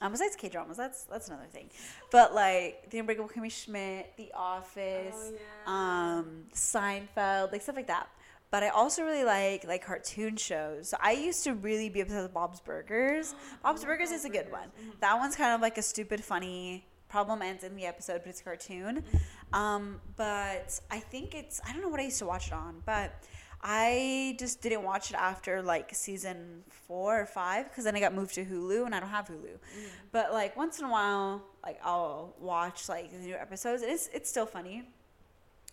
S1: Um, besides K dramas, that's that's another thing. But like The Unbreakable Kimmy Schmidt, The Office,
S2: Oh, yeah.
S1: um, Seinfeld, like stuff like that. But I also really like like cartoon shows. So I used to really be obsessed with Bob's Burgers. Bob's Burgers is a good
S2: Burgers.
S1: one.
S2: Mhm.
S1: That one's kind of like a stupid, funny problem ends in the episode, but it's a cartoon. Um, but I think it's I don't know what I used to watch it on, but I just didn't watch it after like season four or five because then I got moved to Hulu and I don't have Hulu. Mm. But like once in a while, like I'll watch like the new episodes. And it's it's still funny.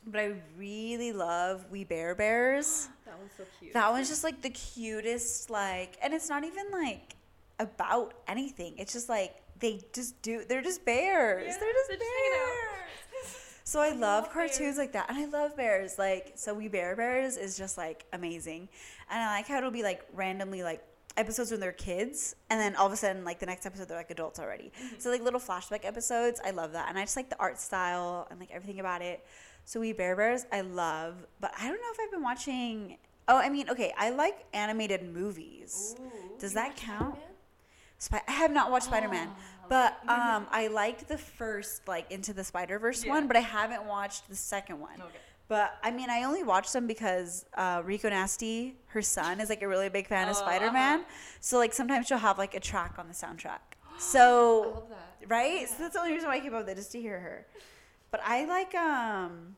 S1: But I really love We Bare Bears.
S2: That one's so cute.
S1: That one's just like the cutest, like, and it's not even like about anything. It's just like they just do. They're just bears.
S2: Yeah,
S1: they're just
S2: they're
S1: bears.
S2: just
S1: So I love
S2: love
S1: cartoons
S2: bears.
S1: like that, and I love bears. Like, so We Bare Bears is just like amazing, and I like how it'll be like randomly like episodes when they're kids, and then all of a sudden like the next episode they're like adults already. So like little flashback episodes, I love that, and I just like the art style and like everything about it. So We Bare Bears, I love, but I don't know if I've been watching. Oh, I mean, okay, I like animated movies. Does that count? Spy- I have not watched Spider Man,
S2: Oh,
S1: but um, I liked the first like Into the Spider Verse
S2: Yeah.
S1: one, but I haven't watched the second one.
S2: Okay.
S1: But I mean, I only watched them because uh, Rico Nasty, her son, is like a really big fan of
S2: Oh,
S1: Spider Man.
S2: uh-huh.
S1: So like sometimes she'll have like a track on the soundtrack.
S2: I
S1: So
S2: love that.
S1: right, so that's the only reason why I keep up with it, just to hear her. But I like um,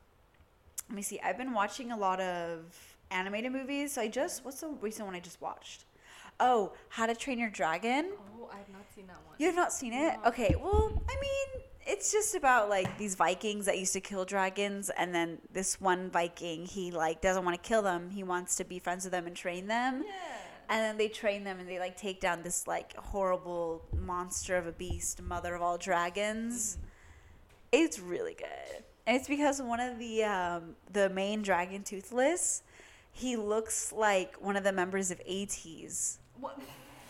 S1: let me see. I've been watching a lot of animated movies. So I just what's the recent one I just watched? Oh, How to Train Your Dragon.
S2: Oh, I have not seen that one.
S1: You have not seen it?
S2: No.
S1: Okay, well, I mean, it's just about like these Vikings that used to kill dragons, and then this one Viking, he like doesn't want to kill them. He wants to be friends with them and train them.
S2: Yeah.
S1: And then they train them, and they like take down this like horrible monster of a beast, mother of all dragons. It's really good, and it's because one of the um, the main dragon, Toothless, he looks like one of the members of ATEEZ.
S2: What?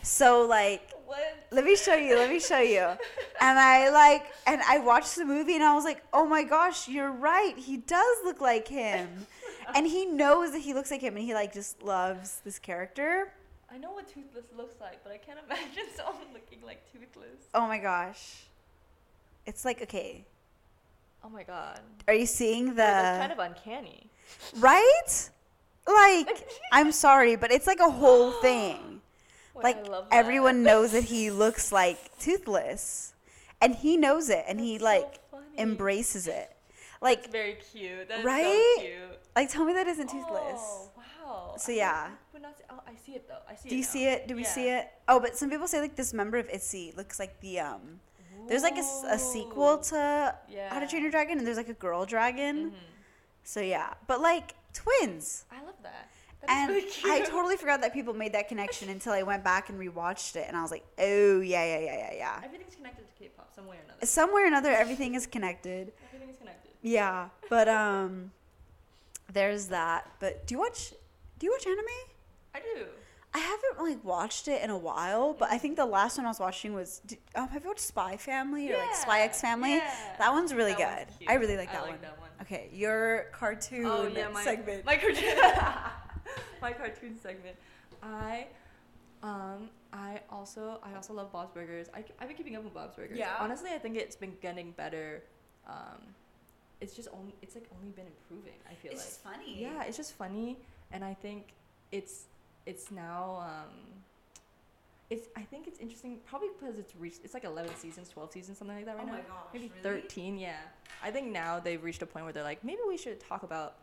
S1: So like
S2: What?
S1: let me show you let me show you and i like and i watched the movie and i was like oh my gosh you're right he does look like him and he knows that he looks like him and he like just loves this character
S2: I know what Toothless looks like, but I can't imagine someone looking like Toothless.
S1: oh my gosh it's like okay
S2: Oh my god.
S1: are you seeing the
S2: kind of uncanny.
S1: right like i'm sorry but it's like a whole thing like
S2: I that.
S1: everyone knows that he looks like toothless and he knows it and he
S2: That's so
S1: like
S2: funny.
S1: embraces it
S2: That's
S1: like
S2: very cute. That's
S1: Right?
S2: so cute.
S1: like tell me that isn't toothless
S2: Oh, wow.
S1: So,
S2: I
S1: yeah.
S2: would not oh, I see it though. I see
S1: Do you
S2: now.
S1: see it? Do we see it? Oh, but some people say like this member of ITZY looks like the um. There's like a sequel to
S2: Yeah.
S1: How to Train Your Dragon, and there's like a girl dragon.
S2: Mhm.
S1: So yeah, but like twins,
S2: I love that.
S1: And
S2: really
S1: I totally forgot that people made that connection until I went back and rewatched it, and I was like, oh yeah, yeah, yeah, yeah, yeah.
S2: Everything's connected to K-pop some way or another.
S1: Somewhere or another, everything is connected.
S2: Everything is connected.
S1: Yeah, but um, there's that. But do you watch? Do you watch anime?
S2: I do.
S1: I haven't like watched it in a while, but I think the last one I was watching was. did- Um, have you watched Spy Family or like Spy X Family?
S2: yeah.
S1: That one's really
S2: That
S1: good.
S2: one's
S1: I really like
S2: I
S1: that
S2: like
S1: one.
S2: that one.
S1: Okay, your cartoon
S2: Oh yeah, my
S1: segment.
S2: my cartoon. my cartoon segment. I, um, I also I also love Bob's Burgers. I I've been keeping up with Bob's Burgers.
S1: Yeah?
S2: Honestly, I think it's been getting better. Um, it's just only it's like only been improving. I feel like.
S1: it's
S2: like.
S1: just funny.
S2: Yeah, it's just funny, and I think it's it's now. Um, it's I think it's interesting, probably because it's reached. It's like eleven seasons, twelve seasons, something like that right
S1: Oh
S2: now.
S1: my gosh,
S2: Maybe
S1: really?
S2: thirteen. Yeah, I think now they've reached a point where they're like, maybe we should talk about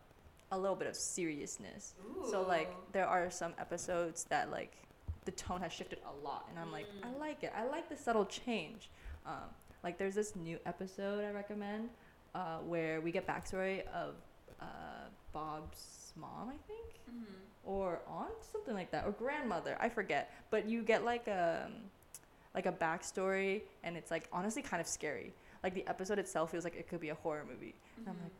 S2: a little bit of seriousness. So like, there are some episodes that like the tone has shifted a lot, and I'm like,
S1: Mm.
S2: I like it. I like the subtle change. Um, like, there's this new episode I recommend uh, where we get backstory of uh, Bob's mom, I think
S1: Mhm.
S2: or aunt, something like that, or grandmother. I forget. But you get like a like a backstory, and it's like honestly kind of scary. Like the episode itself feels like it could be a horror movie. And I'm
S1: Mhm.
S2: like,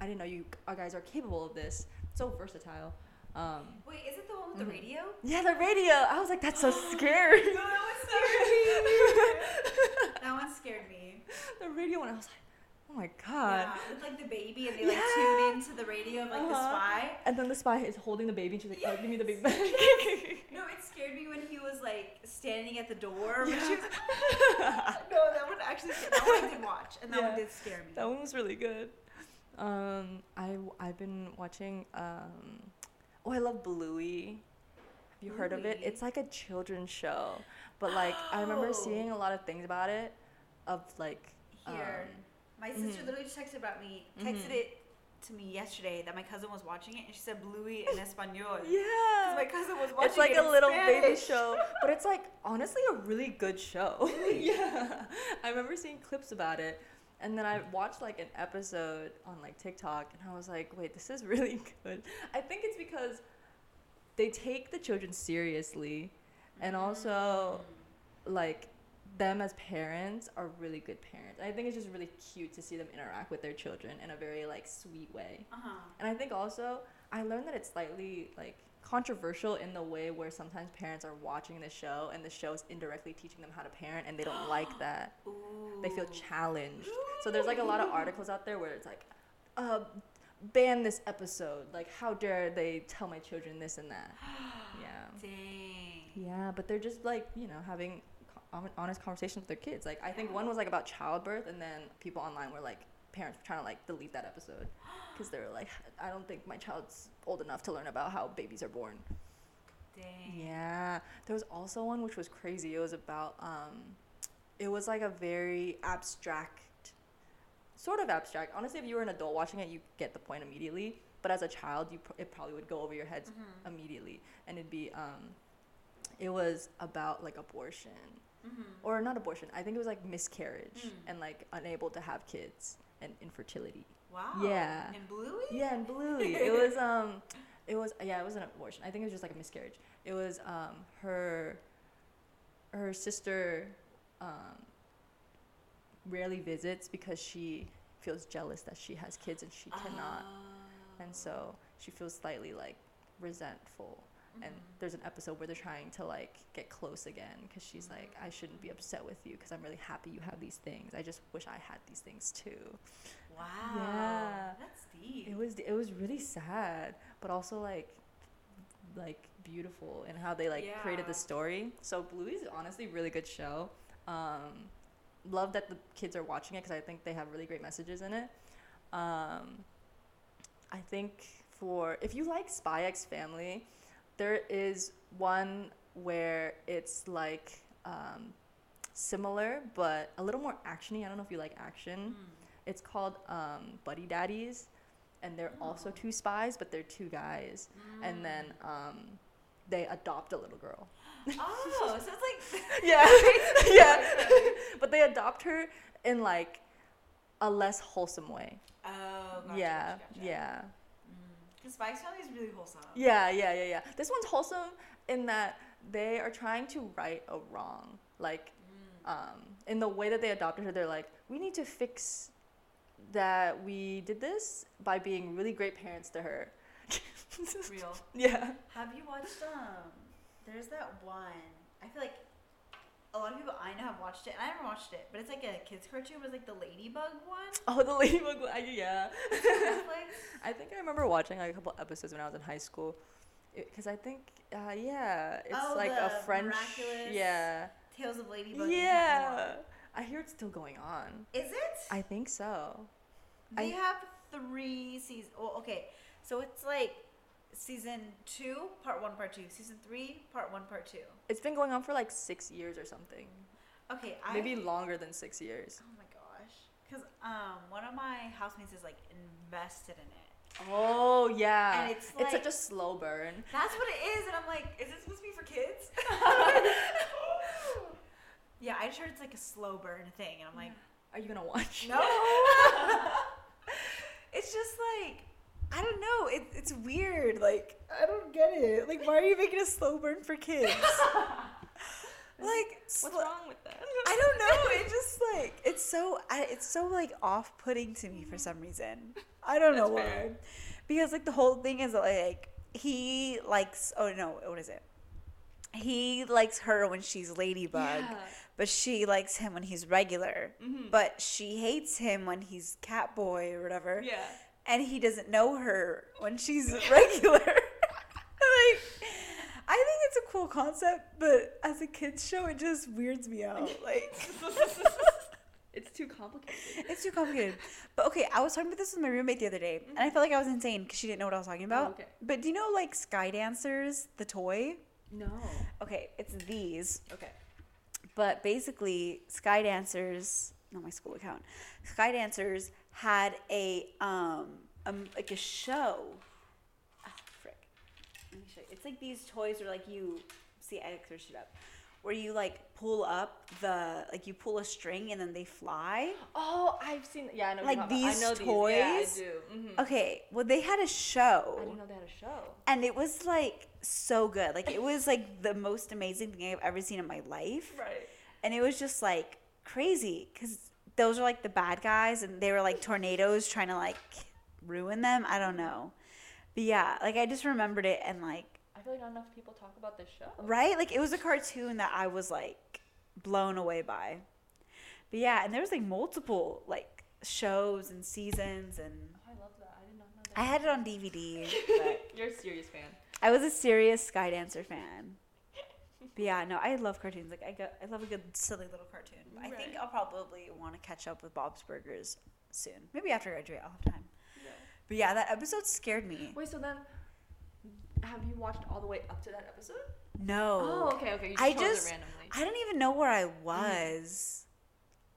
S2: I didn't know you guys are capable of this. So versatile. Um,
S1: Wait, is it the one with the
S2: Mhm.
S1: radio?
S2: yeah, the radio. I was like, that's so scary.
S1: No, that one scared me. that one scared me.
S2: the radio one. I was like, oh my god.
S1: Yeah, with like the baby and they like
S2: Yeah.
S1: tune into the radio of like the
S2: Uh-huh.
S1: spy.
S2: And then the spy is holding the baby, and she's like, oh, give me the baby back.
S1: No, it scared me when he was like standing at the door. When
S2: Yeah.
S1: she was... no, that one actually That one I did watch, and that
S2: Yeah.
S1: one did scare me.
S2: That one was really good. Um, I I've been watching. Um, oh, I love Bluey. Have you heard of it? It's like a children's show, but like I remember
S1: Oh.
S2: seeing a lot of things about it, of like.
S1: Here,
S2: um,
S1: my sister
S2: mhm.
S1: literally just texted about me, texted
S2: Mhm.
S1: it to me yesterday that my cousin was watching it, and she said Bluey in Espanol.
S2: yeah.
S1: Because my cousin was watching it.
S2: It's like
S1: it
S2: a little baby show, but it's like honestly a really good show. yeah, I remember seeing clips about it, and then I watched like an episode on like TikTok, and I was like, wait, this is really good. I think it's because they take the children seriously, and also like them as parents are really good parents. I think it's just really cute to see them interact with their children in a very like sweet way.
S1: Uh-huh.
S2: And I think also I learned that it's slightly like controversial in the way where sometimes parents are watching the show and the show is indirectly teaching them how to parent and they don't like that. They feel
S1: Ooh.
S2: challenged. So there's like a lot of articles out there where it's like, uh, ban this episode. Like, how dare they tell my children this and that? Yeah.
S1: Dang.
S2: Yeah, but they're just like, you know, having honest conversations with their kids. Like, I think one was like about childbirth, and then people online were like, parents were trying to like delete that episode because they were like, I don't think my child's old enough to learn about how babies are born.
S1: Dang.
S2: Yeah. There was also one which was crazy. It was about, um, it was like a very abstract, sort of abstract. Honestly, if you were an adult watching it, you get the point immediately. But as a child, you pr- it probably would go over your heads
S1: Mhm.
S2: immediately, and it'd be, um, it was about like abortion
S1: Mhm.
S2: or not abortion. I think it was like miscarriage
S1: Mm.
S2: and like unable to have kids and infertility.
S1: Wow.
S2: Yeah.
S1: And Bluey?
S2: Yeah, and Bluey. it was um, it was yeah, it was an abortion. I think it was just like a miscarriage. It was um her, her sister, um, rarely visits because she feels jealous that she has kids and she cannot,
S1: Oh.
S2: and so she feels slightly like resentful. And
S1: Mhm.
S2: there's an episode where they're trying to like get close again because she's like, I shouldn't be upset with you because I'm really happy you have these things. I just wish I had these things too.
S1: Wow.
S2: Yeah.
S1: That's deep.
S2: It was it was really sad, but also like like beautiful in how they like created the story. So Bluey's honestly really good show. Um, love that the kids are watching it because I think they have really great messages in it. Um, I think for if you like Spy X Family, there is one where it's like um, similar but a little more actiony. I don't know if you like action.
S1: Mm.
S2: It's called um, Buddy Daddies, and they're also
S1: Oh.
S2: two spies, but they're two guys. And then
S1: Mm.
S2: um, they adopt a little girl.
S1: oh, so it's like
S2: Yeah, yeah. but they adopt her in like a less wholesome way.
S1: Oh, gotcha,
S2: yeah,
S1: gotcha, gotcha.
S2: yeah.
S1: Mm. The Spy X Family is really wholesome.
S2: Yeah, yeah, yeah, yeah. This one's wholesome in that they are trying to right a wrong. Like, um, in the way that they adopted her, they're like, we need to fix that we did this by being really great parents to her.
S1: Real.
S2: yeah.
S1: Have you watched um? There's that one. I feel like a lot of people I know have watched it. and I haven't watched it, but it's like a kids cartoon. It was like the Ladybug one.
S2: Oh, the Ladybug. One, yeah. I think I remember watching like a couple episodes when I was in high school, because I think, uh, yeah, it's
S1: Oh,
S2: like a French.
S1: Miraculous
S2: Yeah.
S1: Tales of Ladybug.
S2: Yeah. I hear it's still going on.
S1: Is it?
S2: I think so.
S1: They
S2: I-
S1: have three seasons. Well, okay, so it's like season two, part one, part two. Season three, part one, part two.
S2: It's been going on for like six years or something.
S1: Okay, I
S2: Maybe longer than six years.
S1: Oh my gosh, because um, one of my housemates is like invested in it.
S2: Oh yeah.
S1: And it's
S2: it's such a slow burn.
S1: That's what it is, and I'm like, is this supposed to be for kids? yeah, I just heard it's like a slow burn thing, and I'm like,
S2: Are you gonna watch?
S1: no. it's just like I don't know. It, it's weird. Like I don't get it. Like why are you making a slow burn for kids? like
S2: What's
S1: sl-
S2: wrong with that?
S1: I don't know. It just like it's so I, it's so like off putting to me for some reason. I don't know why.
S2: fair.
S1: Because like the whole thing is like he likes oh no what is it? He likes her when she's Ladybug,
S2: Yeah.
S1: but she likes him when he's regular.
S2: Mhm.
S1: But she hates him when he's Catboy or whatever.
S2: Yeah.
S1: And he doesn't know her when she's regular. like I think it's a cool concept, but as a kids show, it just weirds me out. Like
S2: it's too complicated.
S1: it's too complicated. But okay, I was talking about this with my roommate the other day, and I mm-hmm. felt like I was insane because she didn't know what I was talking about.
S2: Oh, okay.
S1: But do you know like Sky Dancers, the toy?
S2: No.
S1: Okay, it's these.
S2: Okay.
S1: But basically, Sky Dancers, not my school account. Sky Dancers had a um, um like a show. Ah, frick. Let me show you. It's like these toys where like you see I searched it up, where you like pull up the like you pull a string and then they fly.
S2: Oh, I've seen. Yeah, I know.
S1: Like
S2: what you're talking
S1: these
S2: know these. Yeah, I
S1: toys?
S2: do. Mhm.
S1: Okay, well they had a show.
S2: I didn't know they had a show.
S1: and it was like so good. Like it was like the most amazing thing I've ever seen in my life.
S2: Right.
S1: and it was just like crazy because those are like the bad guys and they were like tornadoes trying to like ruin them i don't know but yeah like i just remembered it and like
S2: I feel like not enough people talk about this show.
S1: right like it was a cartoon that i was like blown away by but yeah and there was like multiple like shows and seasons and
S2: Oh, I love that. I did not know that.
S1: i had it on dvd but
S2: You're a serious fan.
S1: i was a serious sky dancer fan but yeah no i love cartoons like i go, i love a good silly little cartoon i think i'll probably want to catch up with bob's burgers soon maybe after i graduate i'll have time But yeah, that episode scared me.
S2: Wait, so then, have you watched all the way up to that episode?
S1: No.
S2: Oh, okay, okay. You
S1: I
S2: chose
S1: just-
S2: it randomly.
S1: I don't even know where I was.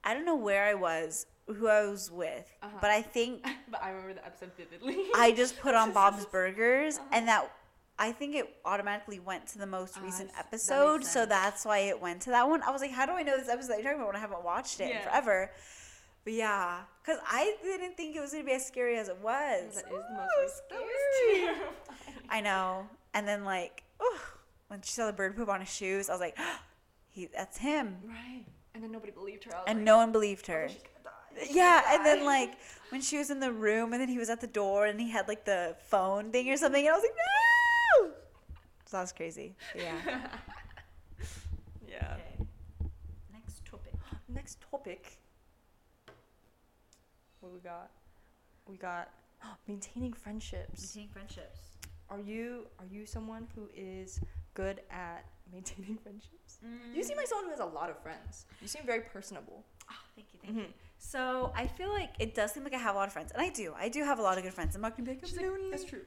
S1: I don't know where I was, who I was with,
S2: Uh-huh.
S1: but I think
S2: but I remember the episode vividly.
S1: I just put on Bob's Burgers, and that I think it automatically went to the most
S2: Ah,
S1: recent
S2: s- that
S1: episode, so that's why it went to that one. I was like, how do I know this episode that you're talking about when I haven't watched it in forever? But yeah, because I didn't think it was gonna be as scary as it was.
S2: that is the most
S1: it was
S2: that was
S1: scary. I know. And then like, oh, when she saw the bird poop on his shoes, I was like, he, that's him.
S2: Right. And then nobody believed her.
S1: And
S2: like,
S1: no one believed her.
S2: was like, she's gonna die.
S1: Yeah, and then like when she was in the room, and then he was at the door, and he had like the phone thing or something, and I was like, no. That was crazy. Yeah.
S2: Yeah.
S1: Next topic.
S2: Next topic. What we got? We got maintaining friendships.
S1: Maintaining friendships.
S2: Are you are you someone who is good at maintaining friendships?
S1: Mm.
S2: You seem like someone who has a lot of friends. You seem very personable.
S1: Oh, thank you, thank you. So I feel like it does seem like I have a lot of friends, and I do. I do have a lot of good friends. I'm not gonna be like,
S2: She's
S1: I'm
S2: like,
S1: lonely.
S2: That's true.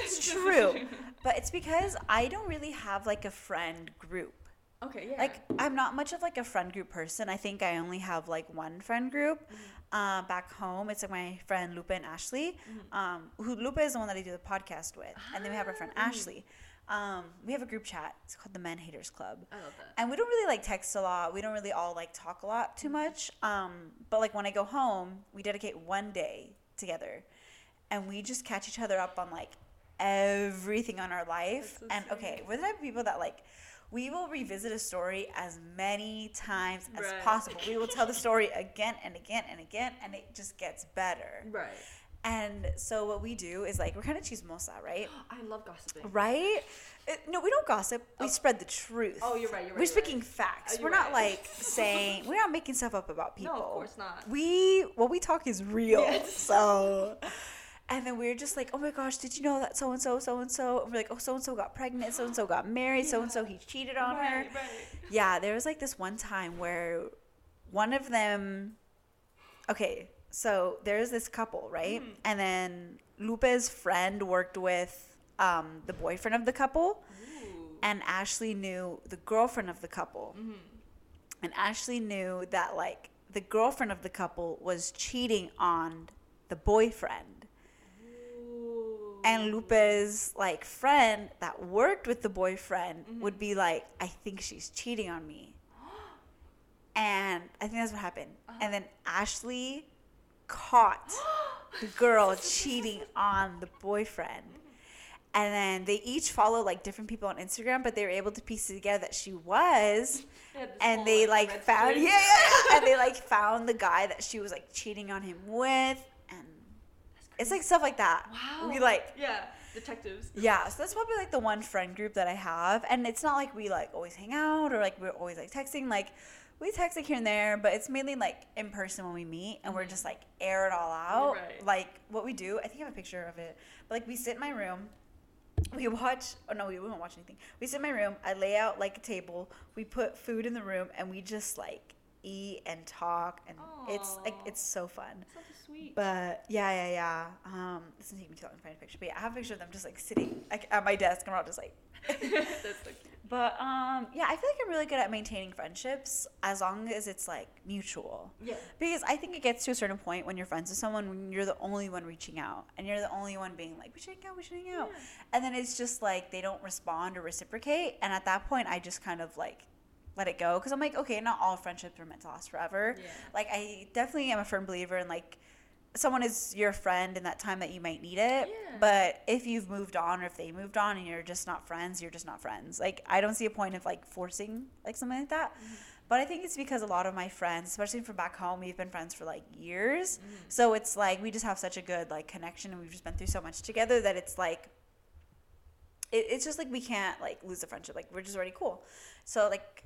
S1: It's true, but it's because I don't really have like a friend group.
S2: Okay, yeah.
S1: Like I'm not much of like a friend group person. I think I only have like one friend group. Uh, back home, it's like my friend Lupe and Ashley. Um, who Lupe is the one that I do the podcast with, and then we have our friend
S2: Ah.
S1: Ashley. Um, we have a group chat. It's called the Men Haters Club,
S2: I love that.
S1: and we don't really like text a lot. We don't really all like talk a lot too much. Um, but like when I go home, we dedicate one day together, and we just catch each other up on like everything on our life.
S2: So
S1: and okay, we're the type of people that like we will revisit a story as many times as
S2: Right.
S1: possible. We will tell the story again and again and again, and it just gets better.
S2: Right.
S1: And so what we do is like we're kind of chismosa, right?
S2: I love gossiping.
S1: Right? Uh, no, we don't gossip. We
S2: Oh.
S1: spread the truth.
S2: Oh, you're right. You're right.
S1: We're speaking
S2: right.
S1: facts.
S2: Oh,
S1: we're
S2: you're
S1: not like saying we're not making stuff up about people.
S2: No, of course not.
S1: We what we talk is real.
S2: Yes.
S1: So and then we're just like, oh my gosh, did you know that so and so, so and so? And we're like, oh, so and so got pregnant, so and so got married, so and so he cheated on her.
S2: Right, right.
S1: Yeah, there was like this one time where one of them. Okay, so there's this couple, right?
S2: Mm-hmm.
S1: And then Lupe's friend worked with um, the boyfriend of the couple,
S2: Ooh.
S1: and Ashley knew the girlfriend of the couple.
S2: Mm-hmm.
S1: And Ashley knew that, like, the girlfriend of the couple was cheating on the boyfriend.
S2: Ooh.
S1: And Lupe's like friend that worked with the boyfriend
S2: Mm-hmm.
S1: would be like, I think she's cheating on me. And I think that's what happened.
S2: Uh-huh.
S1: And then Ashley caught the girl cheating on the boyfriend. And then they each follow like different people on Instagram, but they were able to piece it together that she was. And they like found yeah, yeah, yeah. and they like found the guy that she was like cheating on him with and it's like stuff like that.
S2: Wow.
S1: We like
S2: Yeah. Detectives.
S1: yeah, so that's probably like the one friend group that I have, and it's not like we like always hang out or like we're always like texting. Like we text like here and there, but it's mainly like in person when we meet, and we're just like air it all out.
S2: Right.
S1: Like what we do, I think I have a picture of it. But like we sit in my room, we watch. Oh no, we won't watch anything. We sit in my room. I lay out like a table. We put food in the room, and we just like eat and talk, and it's like it's so fun.
S2: So sweet.
S1: But yeah, yeah, yeah. Um, it doesn't take me too long to find a picture. But yeah, I have a picture of them just like sitting like at my desk, and we're all just like.
S2: That's like
S1: But um, yeah, I feel like I'm really good at maintaining friendships as long as it's like mutual.
S2: yeah.
S1: Because I think it gets to a certain point when you're friends with someone when you're the only one reaching out and you're the only one being like, we should hang out, we should hang out.
S2: Yeah.
S1: And then it's just like they don't respond or reciprocate. And at that point, I just kind of like let it go because I'm like, okay, not all friendships are meant to last forever.
S2: Yeah.
S1: Like, I definitely am a firm believer in like, someone is your friend in that time that you might need it.
S2: Yeah.
S1: But if you've moved on or if they moved on and you're just not friends, you're just not friends. Like I don't see a point of like forcing like something like that.
S2: Mm-hmm.
S1: But I think it's because a lot of my friends, especially from back home, we've been friends for like years.
S2: Mm-hmm.
S1: So it's like we just have such a good like connection and we've just been through so much together that it's like it, it's just like we can't like lose the friendship. Like we're just already cool. So like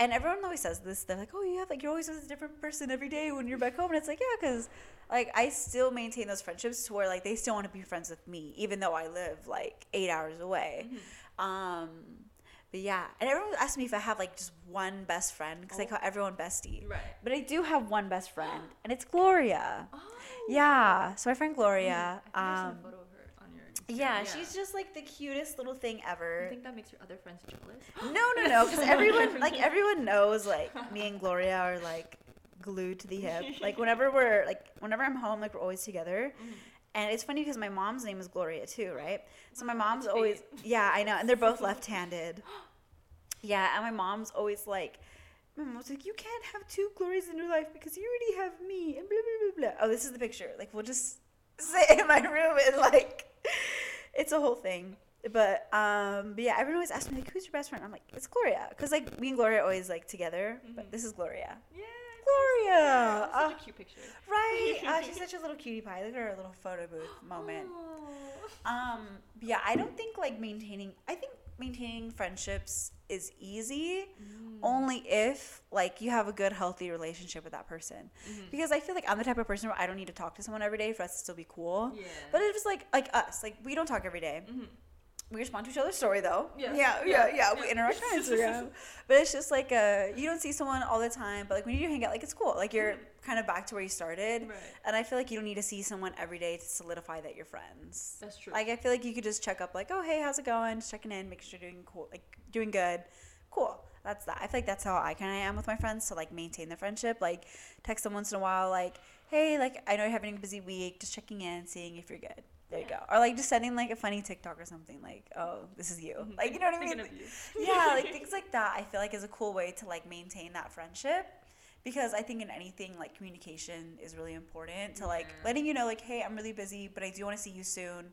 S1: and everyone always says this. They're like, "Oh, you have like you're always with a different person every day when you're back home." And it's like, yeah, because like I still maintain those friendships to where like they still want to be friends with me, even though I live like eight hours away. Um, but yeah, and everyone asks me if I have like just one best friend because I
S2: Oh.
S1: call everyone bestie.
S2: Right.
S1: But I do have one best friend, and it's Gloria.
S2: Oh.
S1: Yeah, so my friend Gloria.
S2: I seen
S1: Um,
S2: a photo of her on your Instagram.
S1: yeah, she's just like the cutest little thing
S2: I
S1: ever.
S2: think that makes your other friends jealous.
S1: No, no, no, because everyone like everyone knows like me and Gloria are like glued to the hip. Like whenever we're like whenever I'm home, like we're always together. Mm-hmm. And it's funny because my mom's name is Gloria too, right? So my oh,
S2: mom's
S1: always yeah, I know, and they're both left-handed. Yeah, and my mom's always like, my mom's like, you can't have two Glorias in your life because you already have me, and blah blah blah blah. Oh, this is the picture. Like we'll just sit in my room and like, it's a whole thing. But um, but yeah, everyone always asks me like, who's your best friend? I'm like, it's Gloria, because like me and Gloria are always like together. But
S2: Mhm.
S1: this is Gloria.
S2: Yeah.
S1: Gloria.
S2: That's
S1: Uh,
S2: such a cute picture.
S1: Right. Uh, she's such a little cutie pie. Look at her little photo booth moment.
S2: Aw.
S1: Um, yeah, I don't think like maintaining. I think maintaining friendships is easy
S2: Mm.
S1: only if like you have a good, healthy relationship with that person.
S2: Mhm.
S1: Because I feel like I'm the type of person where I don't need to talk to someone every day for us to still be cool.
S2: Yeah.
S1: But it's just like like us, like we don't talk every day.
S2: Mhm.
S1: We respond to each other's story though.
S2: Yeah.
S1: yeah, yeah.
S2: Yeah.
S1: yeah. We interact on Instagram, but it's just like uh, you don't see someone all the time. But like when you do hang out, like it's cool. Like you're kind of back to where you started.
S2: Right.
S1: And I feel like you don't need to see someone every day to solidify that you're friends.
S2: That's true.
S1: Like I feel like you could just check up, like, oh hey, how's it going? Just checking in, making sure you're doing cool, like doing good. Cool. That's that. I feel like that's how I kind of am with my friends to like maintain the friendship. Like text them once in a while, like, hey, like I know you're having a busy week, just checking in, seeing if you're good. There you go. Or like just sending like a funny TikTok or something, like, oh, this is you.
S2: Mhm.
S1: Like you know what I mean? yeah, like things like that. I feel like is a cool way to like maintain that friendship. Because I think in anything like communication is really important to like letting you know like hey I'm really busy but I do want to see you soon.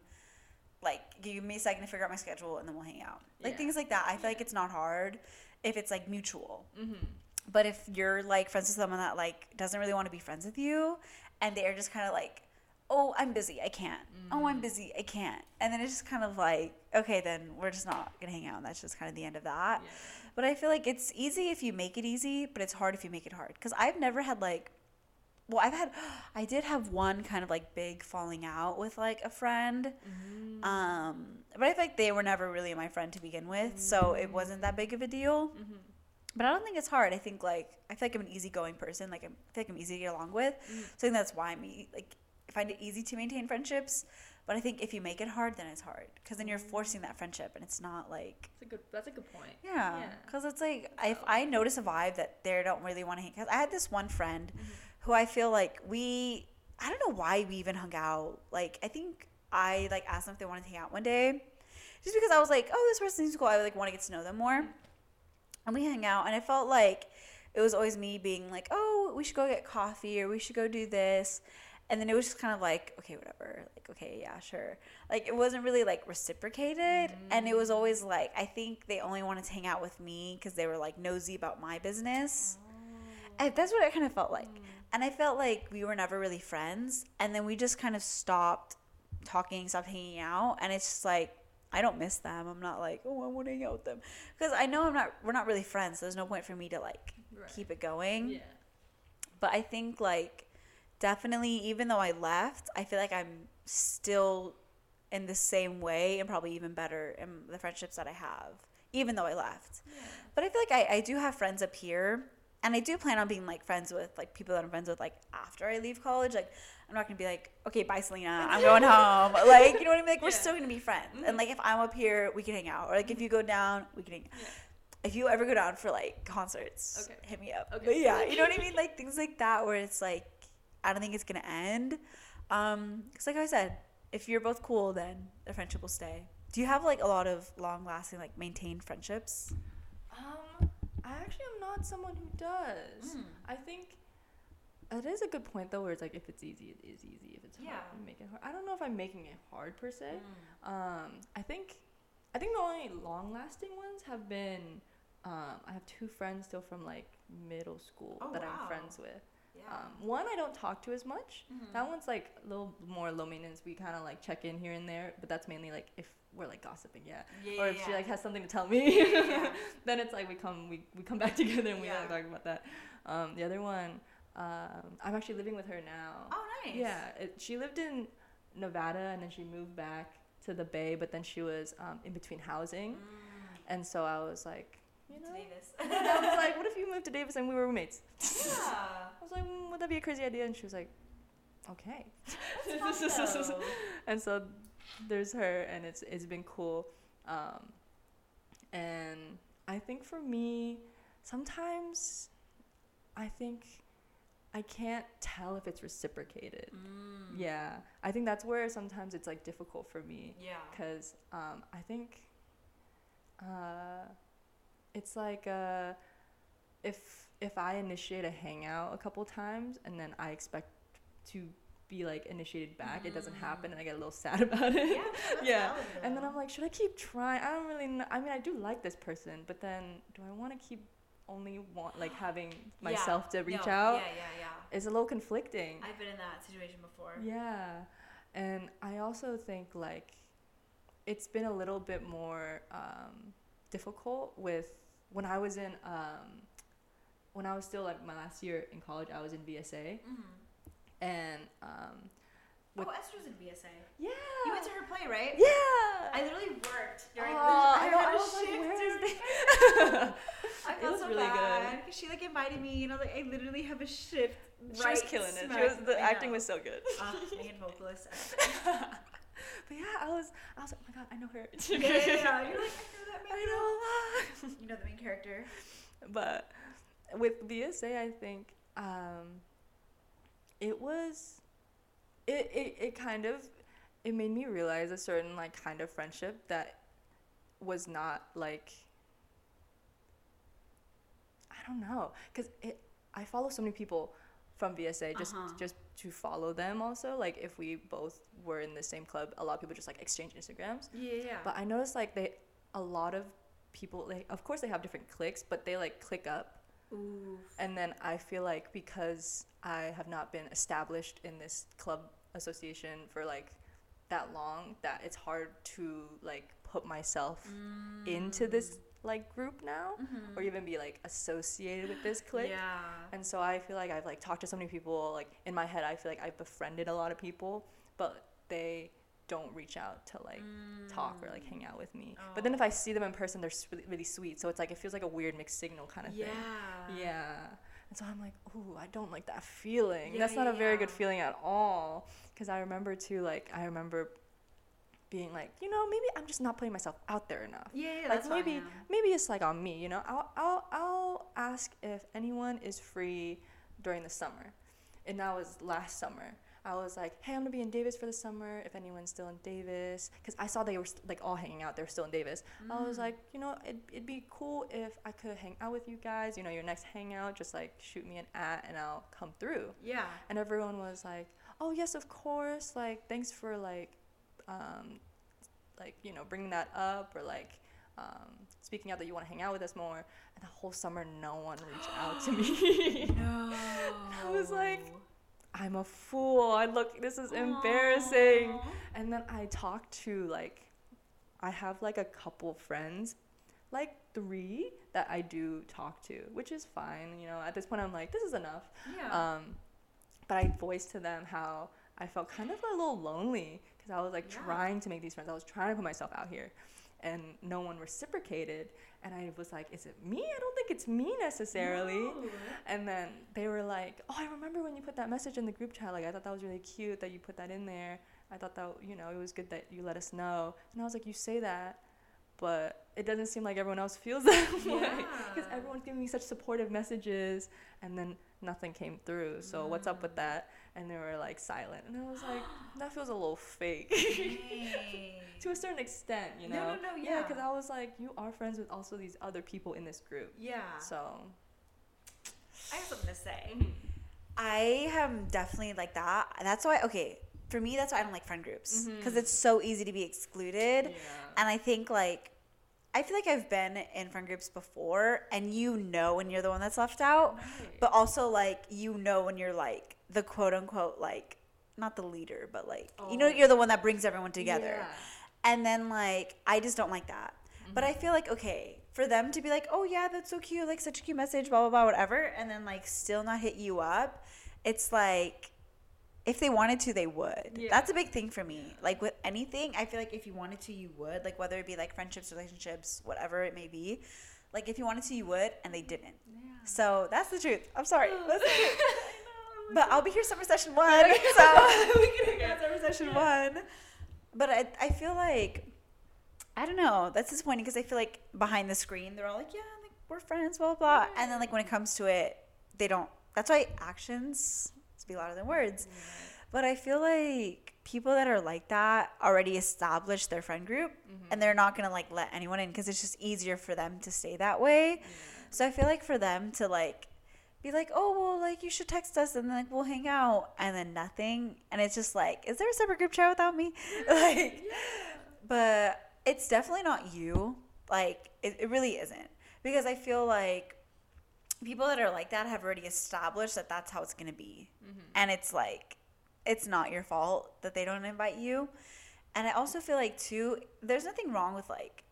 S1: like give me a second to figure out my schedule and then we'll hang out. Like
S2: Yeah.
S1: things like that. I feel like it's not hard if it's like mutual.
S2: Mm-hmm.
S1: But if you're like friends with someone that like doesn't really want to be friends with you and they're just kind of like, "Oh, I'm busy. I can't. Oh, I'm busy. I can't." And then it's just kind of like, "Okay, then we're just not to hang out." And that's just kind of the end of that. But I feel like it's easy if you make it easy, but it's hard if you make it hard. Cuz I've never had like well, I've had I did have one kind of like big falling out with like a friend.
S2: Mm-hmm.
S1: Um, but I feel like they were never really my friend to begin with, so it wasn't that big of a deal.
S2: Mm-hmm.
S1: But I don't think it's hard. I think like I feel like I'm an easygoing person. Like I'm, I feel like I'm easy to get along with.
S2: Mm-hmm.
S1: So I think that's why I'm like I find it easy to maintain friendships. But I think if you make it hard, then it's hard because then you're forcing that friendship, and it's not like
S2: That's a good. That's a good point.
S1: yeah,
S2: Yeah.
S1: because it's like if I notice a vibe that they don't really want to hang. Because I had this one friend mm-hmm. who I feel like we, I don't know why we even hung out. Like I think I like asked them if they wanted to hang out one day, just because I was like, oh, this person seems cool. I like want to get to know them more, mm-hmm. and we hang out, and I felt like it was always me being like, oh, we should go get coffee or we should go do this. And then it was just kind of like, okay, whatever. Like, okay, yeah, sure. Like, it wasn't really like reciprocated. And it was mm. always like, I think they only wanted to hang out with me because they were like nosy about my business. Oh. And that's what it kind of felt like. Mm. And I felt like we were never really friends. And then we just kind of stopped talking, stopped hanging out. And it's just like, I don't miss them. I'm not like, oh, I want to hang out with them. Because I know I'm not, we're not really friends. So there's no point for me to like
S2: Right.
S1: keep it going.
S2: Yeah.
S1: But I think like definitely even though I left, I feel like I'm still in the same way and probably even better in the friendships that I have, even though I left. But I feel like I, I do have friends up here and I do plan on being like friends with like people that I'm friends with like after I leave college. Like I'm not gonna be like, okay, bye Salyna, I'm going home. Like, you know what I mean? Like we're
S2: Yeah.
S1: still gonna be friends. And mm-hmm. like if I'm up here, we can hang out. Or like if mm-hmm. you go down, we can hang if you ever go down for like concerts,
S2: Okay.
S1: hit me up.
S2: Okay.
S1: But yeah, you know what I mean? Like things like that where it's like I don't think it's gonna end. Um, cause like I said, if you're both cool, then the friendship will stay. Do you have like a lot of long lasting like maintained friendships?
S2: Um, I actually am not someone who does.
S1: Mm.
S2: I think it is a good point though, where it's like if it's easy, it is easy. If it's hard,
S1: Yeah.
S2: you make it hard. I don't know if I'm making it hard per se.
S1: Mm.
S2: Um, I think, I think the only long-lasting ones have been. Um, I have two friends still from like middle school
S1: Oh,
S2: that
S1: wow.
S2: I'm friends with.
S1: Yeah.
S2: Um, one I don't talk to as much.
S1: Mhm.
S2: That one's like a little more low maintenance. We kind of like check in here and there, but that's mainly like if we're like gossiping, yeah.
S1: yeah,
S2: or if she like has something to tell me,
S1: Yeah.
S2: then it's like we come we, we come back together and we
S1: Yeah.
S2: like talk about that. Um, the other one, um, I'm actually living with her now.
S1: oh nice.
S2: Yeah, it, she lived in Nevada and then she moved back to the Bay, but then she was um, in between housing, and so I was like, you know,
S1: Davis.
S2: I was like, what if you moved to Davis and we were roommates?
S1: yeah.
S2: I was like, mm, would that be a crazy idea? And she was like, okay.
S1: Though.
S2: and so there's her, and it's it's been cool. Um, and I think for me, sometimes I think I can't tell if it's reciprocated.
S1: Mm.
S2: Yeah, I think that's where sometimes it's like difficult for me
S1: Yeah.
S2: because um, I think uh, it's like uh, if if I initiate a hangout a couple times and then I expect to be like initiated back, it doesn't happen, and I get a little sad about it.
S1: Yeah.
S2: Yeah, And then. I'm like, should I keep trying? I don't really know. I mean, I do like this person, but then do I want to keep only want like having
S1: Yeah.
S2: myself to reach
S1: No,
S2: out?
S1: Yeah, yeah, yeah.
S2: It's a little conflicting.
S1: I've been in that situation before.
S2: Yeah. And I also think like it's been a little bit more um, difficult with when I was in um, when I was still like my last year in college, I was in VSA
S1: Mm-hmm.
S2: and um, with
S1: oh, Esther's in VSA.
S2: yeah.
S1: You went to her play, right?
S2: yeah.
S1: I literally worked during
S2: Aw,
S1: the
S2: I know,
S1: had
S2: I
S1: a
S2: was like,
S1: shift
S2: where is this?
S1: it. I
S2: It
S1: felt
S2: was
S1: so
S2: really good.
S1: bad she like invited me, and I was like, I literally have a shift.
S2: She
S1: right
S2: was killing it. She was the
S1: I
S2: acting was so good.
S1: Ah, main vocalist.
S2: But yeah, I was I was like, oh my god, I know her.
S1: yeah, yeah, yeah. You're like, I know that main
S2: I know a lot.
S1: You know the main character.
S2: but with VSA, I think um, it was it, it it kind of it made me realize a certain like kind of friendship that was not like I don't know because it I follow so many people from VSA just
S1: Uh-huh.
S2: just to follow them also. Like if we both were in the same club, a lot of people just like exchange Instagrams.
S1: Yeah, yeah.
S2: But I noticed like they a lot of people they of course they have different clicks, but they like click up
S1: Ooh.
S2: and then I feel like because I have not been established in this club association for like that long that it's hard to like put myself into this mm. like group now mm-hmm. or even be like associated with this clique.
S1: Yeah.
S2: And so I feel like I've like talked to so many people like in my head I feel like I've befriended a lot of people but they don't reach out to like talk or like hang out with me. Mm. But then if I oh. see them in person they're really, really sweet. So it's like it feels like a weird mixed signal kind of
S1: Yeah.
S2: thing. Yeah. And so I'm like, ooh, I don't like that feeling.
S1: Yeah,
S2: That's not
S1: yeah,
S2: a very good feeling at all. Because I remember too, like, I remember being like, you know, maybe I'm just not putting myself out there enough.
S1: Yeah, yeah,
S2: like
S1: that's fine,
S2: maybe
S1: yeah.
S2: maybe it's like on me, you know. I'll I'll I'll ask if anyone is free during the summer, and that was last summer. I was like, hey, I'm gonna be in Davis for the summer. If anyone's still in Davis, because I saw they were st- like all hanging out. They were still in Davis. I
S1: Mm.
S2: was like, you know, it'd, it'd be cool if I could hang out with you guys. You know, your next hangout, just like shoot me an at, and I'll come through.
S1: Yeah.
S2: And everyone was like, "Oh yes, of course. Like, thanks for like, um, like you know, bringing that up or like um, speaking out that you want to hang out with us more." And the whole summer, no one reached out to me.
S1: No.
S2: I was like, I'm a fool. I look. This is embarrassing. And then I talk to like, I have like a couple friends, like three that I do talk to, which is fine. You know, at this point, I'm like, this is enough.
S1: Yeah.
S2: Um, but I voiced to them how I felt kind of a little lonely because I was like
S1: Yeah.
S2: trying to make these friends. I was trying to put myself out here, and no one reciprocated. And I was like, "Is it me? I don't think it's me necessarily."
S1: No.
S2: And then they were like, "Oh, I remember when you put that message in the group chat. Like, I thought that was really cute that you put that in there. I thought that you know it was good that you let us know." And I was like, "You say that." But it doesn't seem like everyone else feels that way because everyone's giving me such supportive messages, and then nothing came through. So what's up with that? And they were like silent, and I was like, that feels a little fake to a certain extent, you know?
S1: no, no,
S2: Yeah,
S1: yeah.
S2: because I was like, you are friends with also these other people in this group,
S1: Yeah.
S2: so.
S1: I have something to say. I am definitely like that. That's why, okay, for me, that's why I don't like friend groups mm-hmm. because it's so easy to be excluded.
S2: Yeah.
S1: And I think, like, I feel like I've been in friend groups before, and you know when you're the one that's left out, but also, like, you know when you're, like, the quote unquote, like, not the leader, but, like, you know,
S2: Oh.
S1: you're the one that brings everyone together.
S2: Yeah.
S1: And then like I just don't like that. But I mm-hmm. feel like okay, for them to be like, "Oh yeah, that's so cute. Like such a cute message, blah blah blah whatever." And then like still not hit you up. It's like if they wanted to, they would.
S2: Yeah.
S1: That's a big thing for me. Like with anything, I feel like if you wanted to, you would. Like whether it be like friendships, relationships, whatever it may be. Like if you wanted to, you would, and they didn't. So that's the truth. I'm sorry. Oh. That's the truth. But I'll be here summer session one. So we can hang out summer session one. But I, I feel like, I don't know. That's disappointing because I feel like behind the screen, they're all like, yeah, like, we're friends, blah, blah, blah. And then, like, when it comes to it, they don't. That's why actions speak louder than words. But I feel like people that are like that already established their friend group and they're not going to, like, let anyone in because it's just easier for them to stay that way. So I feel like for them to, like, be like, oh, well, like, you should text us and then, like, we'll hang out and then nothing. And it's just like, is there a separate group chat without me? like, but it's definitely not you. Like, it, it really isn't. Because I feel like people that are like that have already established that that's how it's going to be. Mm-hmm. And it's like, it's not your fault that they don't invite you. And I also feel like, too, there's nothing wrong with like,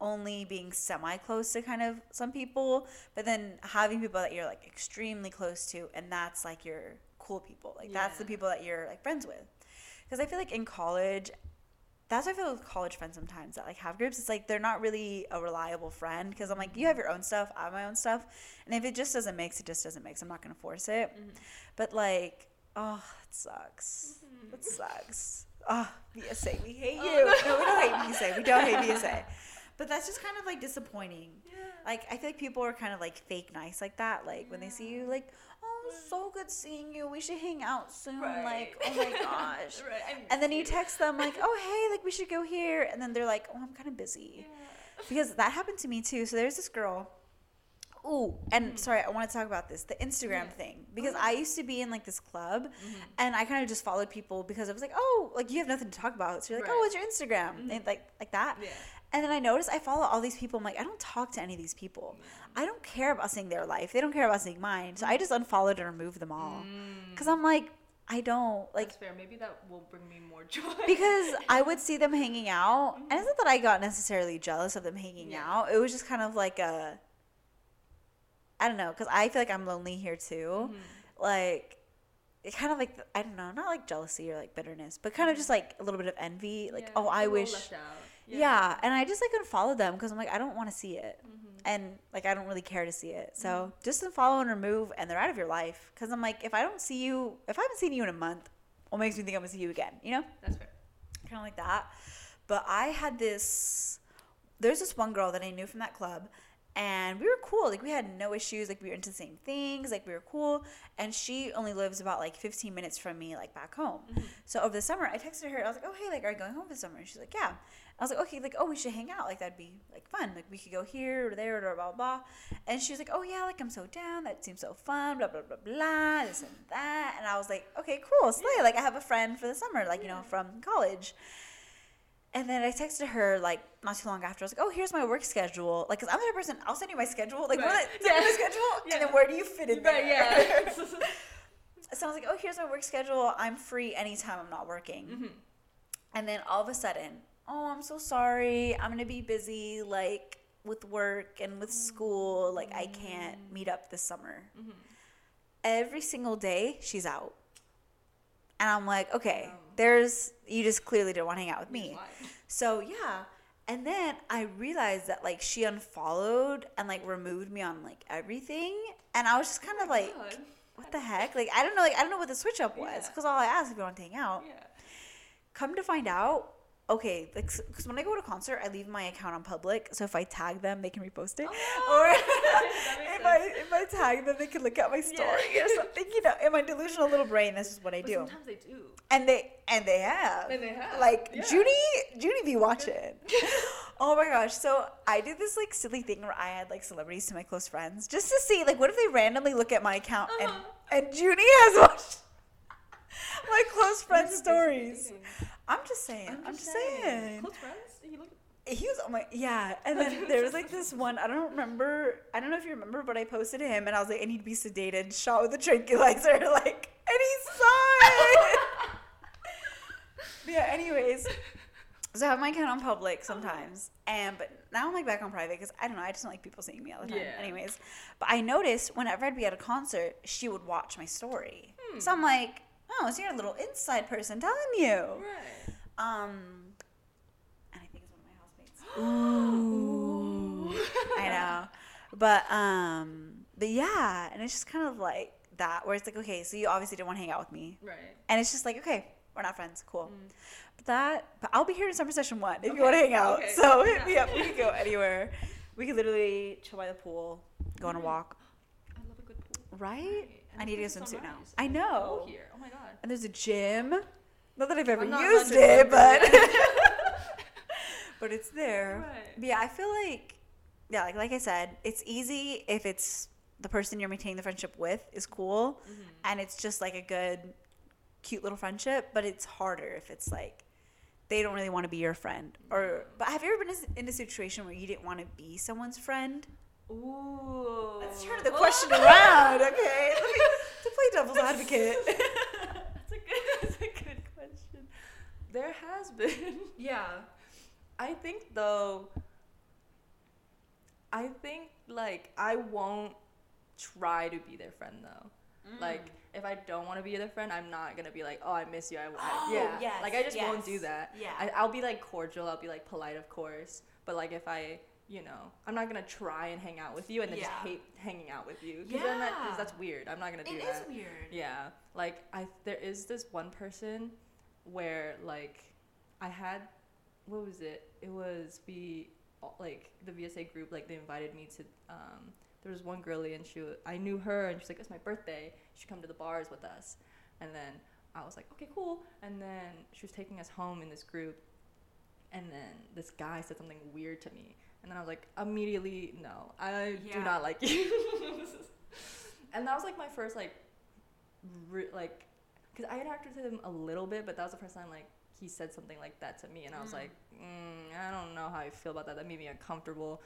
S1: only being semi close to kind of some people, but then having people that you're like extremely close to, and that's like your cool people. Like that's the people that you're like friends with. Because I feel like in college, that's how I feel with college friends sometimes that like have groups. It's like they're not really a reliable friend because I'm like, you have your own stuff, I have my own stuff, and if it just doesn't mix, it just doesn't mix. I'm not gonna force it. Mm-hmm. But like, oh, it sucks. Mm-hmm. It sucks. Ah, oh, VSA, we hate oh, you. No, we don't hate VSA. We don't hate VSA. But that's just kind of like disappointing. Like I feel like people are kind of like fake nice like that. Like when they see you, like, oh, so good seeing you. We should hang out soon. Like, oh my gosh. And then you text them like, oh hey, like we should go here. And then they're like, oh, I'm kind of busy. Because that happened to me too. So there's this girl. Ooh, and sorry, I want to talk about this the Instagram
S2: Yeah.
S1: thing because
S2: Oh,
S1: I used to be in like this club,
S2: Mhm.
S1: and I kind of just followed people because I was like, oh, like you have nothing to talk about, so you're like, oh, what's your Instagram?
S2: Mhm.
S1: And like like that.
S2: Yeah.
S1: And then I noticed I follow all these people. I'm like, I don't talk to any of these people. I don't care about seeing their life. They don't care about seeing mine. So I just unfollowed and removed them all
S2: Mm.
S1: because I'm like, I don't like
S2: That's fair. Maybe that will bring me more joy.
S1: because I would see them hanging out, and it's not that I got necessarily jealous of them hanging
S2: Yeah.
S1: out. It was just kind of like a, I don't know, because I feel like I'm lonely here too.
S2: Mhm.
S1: Like, it kind of like I don't know, not like jealousy or like bitterness, but kind of just like a little bit of envy. Like,
S2: Yeah,
S1: oh, I wish,
S2: out.
S1: yeah. And I just like unfollowed them because I'm like, I don't want to see it,
S2: Mhm.
S1: and like I don't really care to see it. So
S2: Mm-hmm.
S1: just unfollow and remove, and they're out of your life. Because I'm like, if I don't see you, if I haven't seen you in a month, what makes me think I'm gonna see you again? You know?
S2: That's fair.
S1: kind of like that. But I had this. There's this one girl that I knew from that club, and we were cool. Like we had no issues. Like we were into the same things. Like we were cool. And she only lives about like 15 minutes from me, like back home.
S2: Mhm.
S1: So over the summer, I texted her. I was like, "Oh hey, like are you going home for the summer?" And she's like, "Yeah." I was like, "Okay, like oh we should hang out. Like that'd be like fun. Like we could go here or there or blah blah." blah. And she was like, "Oh yeah, like I'm so down. That seems so fun. Blah blah blah blah. This and that." And I was like, "Okay, cool, slay. Like I have a friend for the summer, like you know from college." And then I texted her like not too long after. I was like, "Oh, here's my work schedule." Like, cause I'm the person. I'll send you my schedule. Like,
S2: Right.
S1: what? Send me my
S2: Yeah.
S1: schedule,
S2: Yeah.
S1: and then where do you fit in
S2: Right,
S1: there?
S2: yeah.
S1: so I was like, "Oh, here's my work schedule. I'm free anytime I'm not working."
S2: Mhm.
S1: And then all of a sudden, "Oh, I'm so sorry. I'm gonna be busy, like with work and with school. Like, I can't meet up this summer."
S2: Mhm.
S1: Every single day, she's out. And I'm like, okay,
S2: Wow.
S1: there's you just clearly didn't want to hang out with me. So yeah. And then I realized that like she unfollowed and like removed me on like everything. And I was just kind of like,
S2: God.
S1: what the heck? Like I don't know, like I don't know what the switch up was.
S2: Yeah.
S1: Because all I asked if you want to hang out.
S2: Yeah.
S1: Come to find out, okay, like because when I go to a concert, I leave my account on public. So if I tag them, they can repost it.
S2: Oh,
S1: or if I if I tag them, they can look at my
S2: Yeah.
S1: story or something. You know, in my delusional little brain, this is what I
S2: But
S1: do.
S2: sometimes they do.
S1: And they and they have.
S2: And they have,
S1: Like
S2: yeah.
S1: Judy, Judy be watching. oh my gosh! So I did this like silly thing where I had like celebrities to my close friends just to see like what if they randomly look at my account
S2: Uh-huh.
S1: and and Judy has watched my close friends' stories.
S2: basically
S1: I'm just saying. I'm, just saying.
S2: Close friends? You look.
S1: He was on my yeah, and then there was like this one. I don't remember. I don't know if you remember, but I posted him, and I was like, "I need to be sedated, shot with a tranquilizer." Like, and he saw it. yeah. Anyways, so I have my account on public sometimes, and but now I'm like back on private because I don't know. I just don't like people seeing me all the time.
S2: Yeah.
S1: Anyways, but I noticed whenever I'd be at a concert, she would watch my story.
S2: Hmm.
S1: So I'm like, oh, so you're a little inside person telling you.
S2: Right.
S1: Um, and I think it's one of my housemates. Ooh, I know, but um, but yeah, and it's just kind of like that, where it's like, okay, so you obviously didn't want to hang out with me,
S2: Right.
S1: and it's just like, okay, we're not friends, cool.
S2: Mm.
S1: But that, but I'll be here in summer session one if
S2: Okay,
S1: you want to hang out.
S2: okay,
S1: So hit me up. We could go anywhere. We could literally chill by the pool, go on a walk,
S2: I love a good pool.
S1: right?
S2: Right.
S1: I need to get
S2: is
S1: swimsuit now.
S2: nice.
S1: I know.
S2: Go here. Oh my god.
S1: And there's a gym. Not that I've ever used it, but but it's there.
S2: Right.
S1: But yeah, I feel like yeah, like like I said, it's easy if it's the person you're maintaining the friendship with is cool
S2: Mhm.
S1: and it's just like a good cute little friendship, but it's harder if it's like they don't really want to be your friend. Or but have you ever been in a situation where you didn't want to be someone's friend?
S2: Ooh.
S1: Let's turn the question around, okay? Let me to play devil's advocate.
S2: That's a good. That's a good question. There has been.
S1: yeah.
S2: I think though. I think like I won't try to be their friend though. Mm. Like if I don't want to be their friend, I'm not gonna be like, oh, I miss you. I, I
S1: Oh,
S2: yeah.
S1: yes,
S2: like I just won't do that.
S1: Yeah.
S2: I, I'll be like cordial. I'll be like polite, of course. But like if I, you know, I'm not gonna try and hang out with you and then just
S1: Yeah.
S2: hate hanging out with you. Because then that, 'cause
S1: Yeah.
S2: that's weird. I'm not gonna do
S1: It
S2: that.
S1: is weird.
S2: Yeah, like I there is this one person where like I had what was it? It was we like the VSA group like they invited me to um there was one girlie and she I knew her and she's like it's my birthday. Should come to the bars with us. And then I was like okay cool. And then she was taking us home in this group and then this guy said something weird to me And then I was like, immediately, no, I do not like you. and that was like my first like, re- like, because I had interacted with him a little bit, but that was the first time like he said something like that to me, and I was
S1: Mm.
S2: like, mm, I don't know how I feel about that. That made me uncomfortable.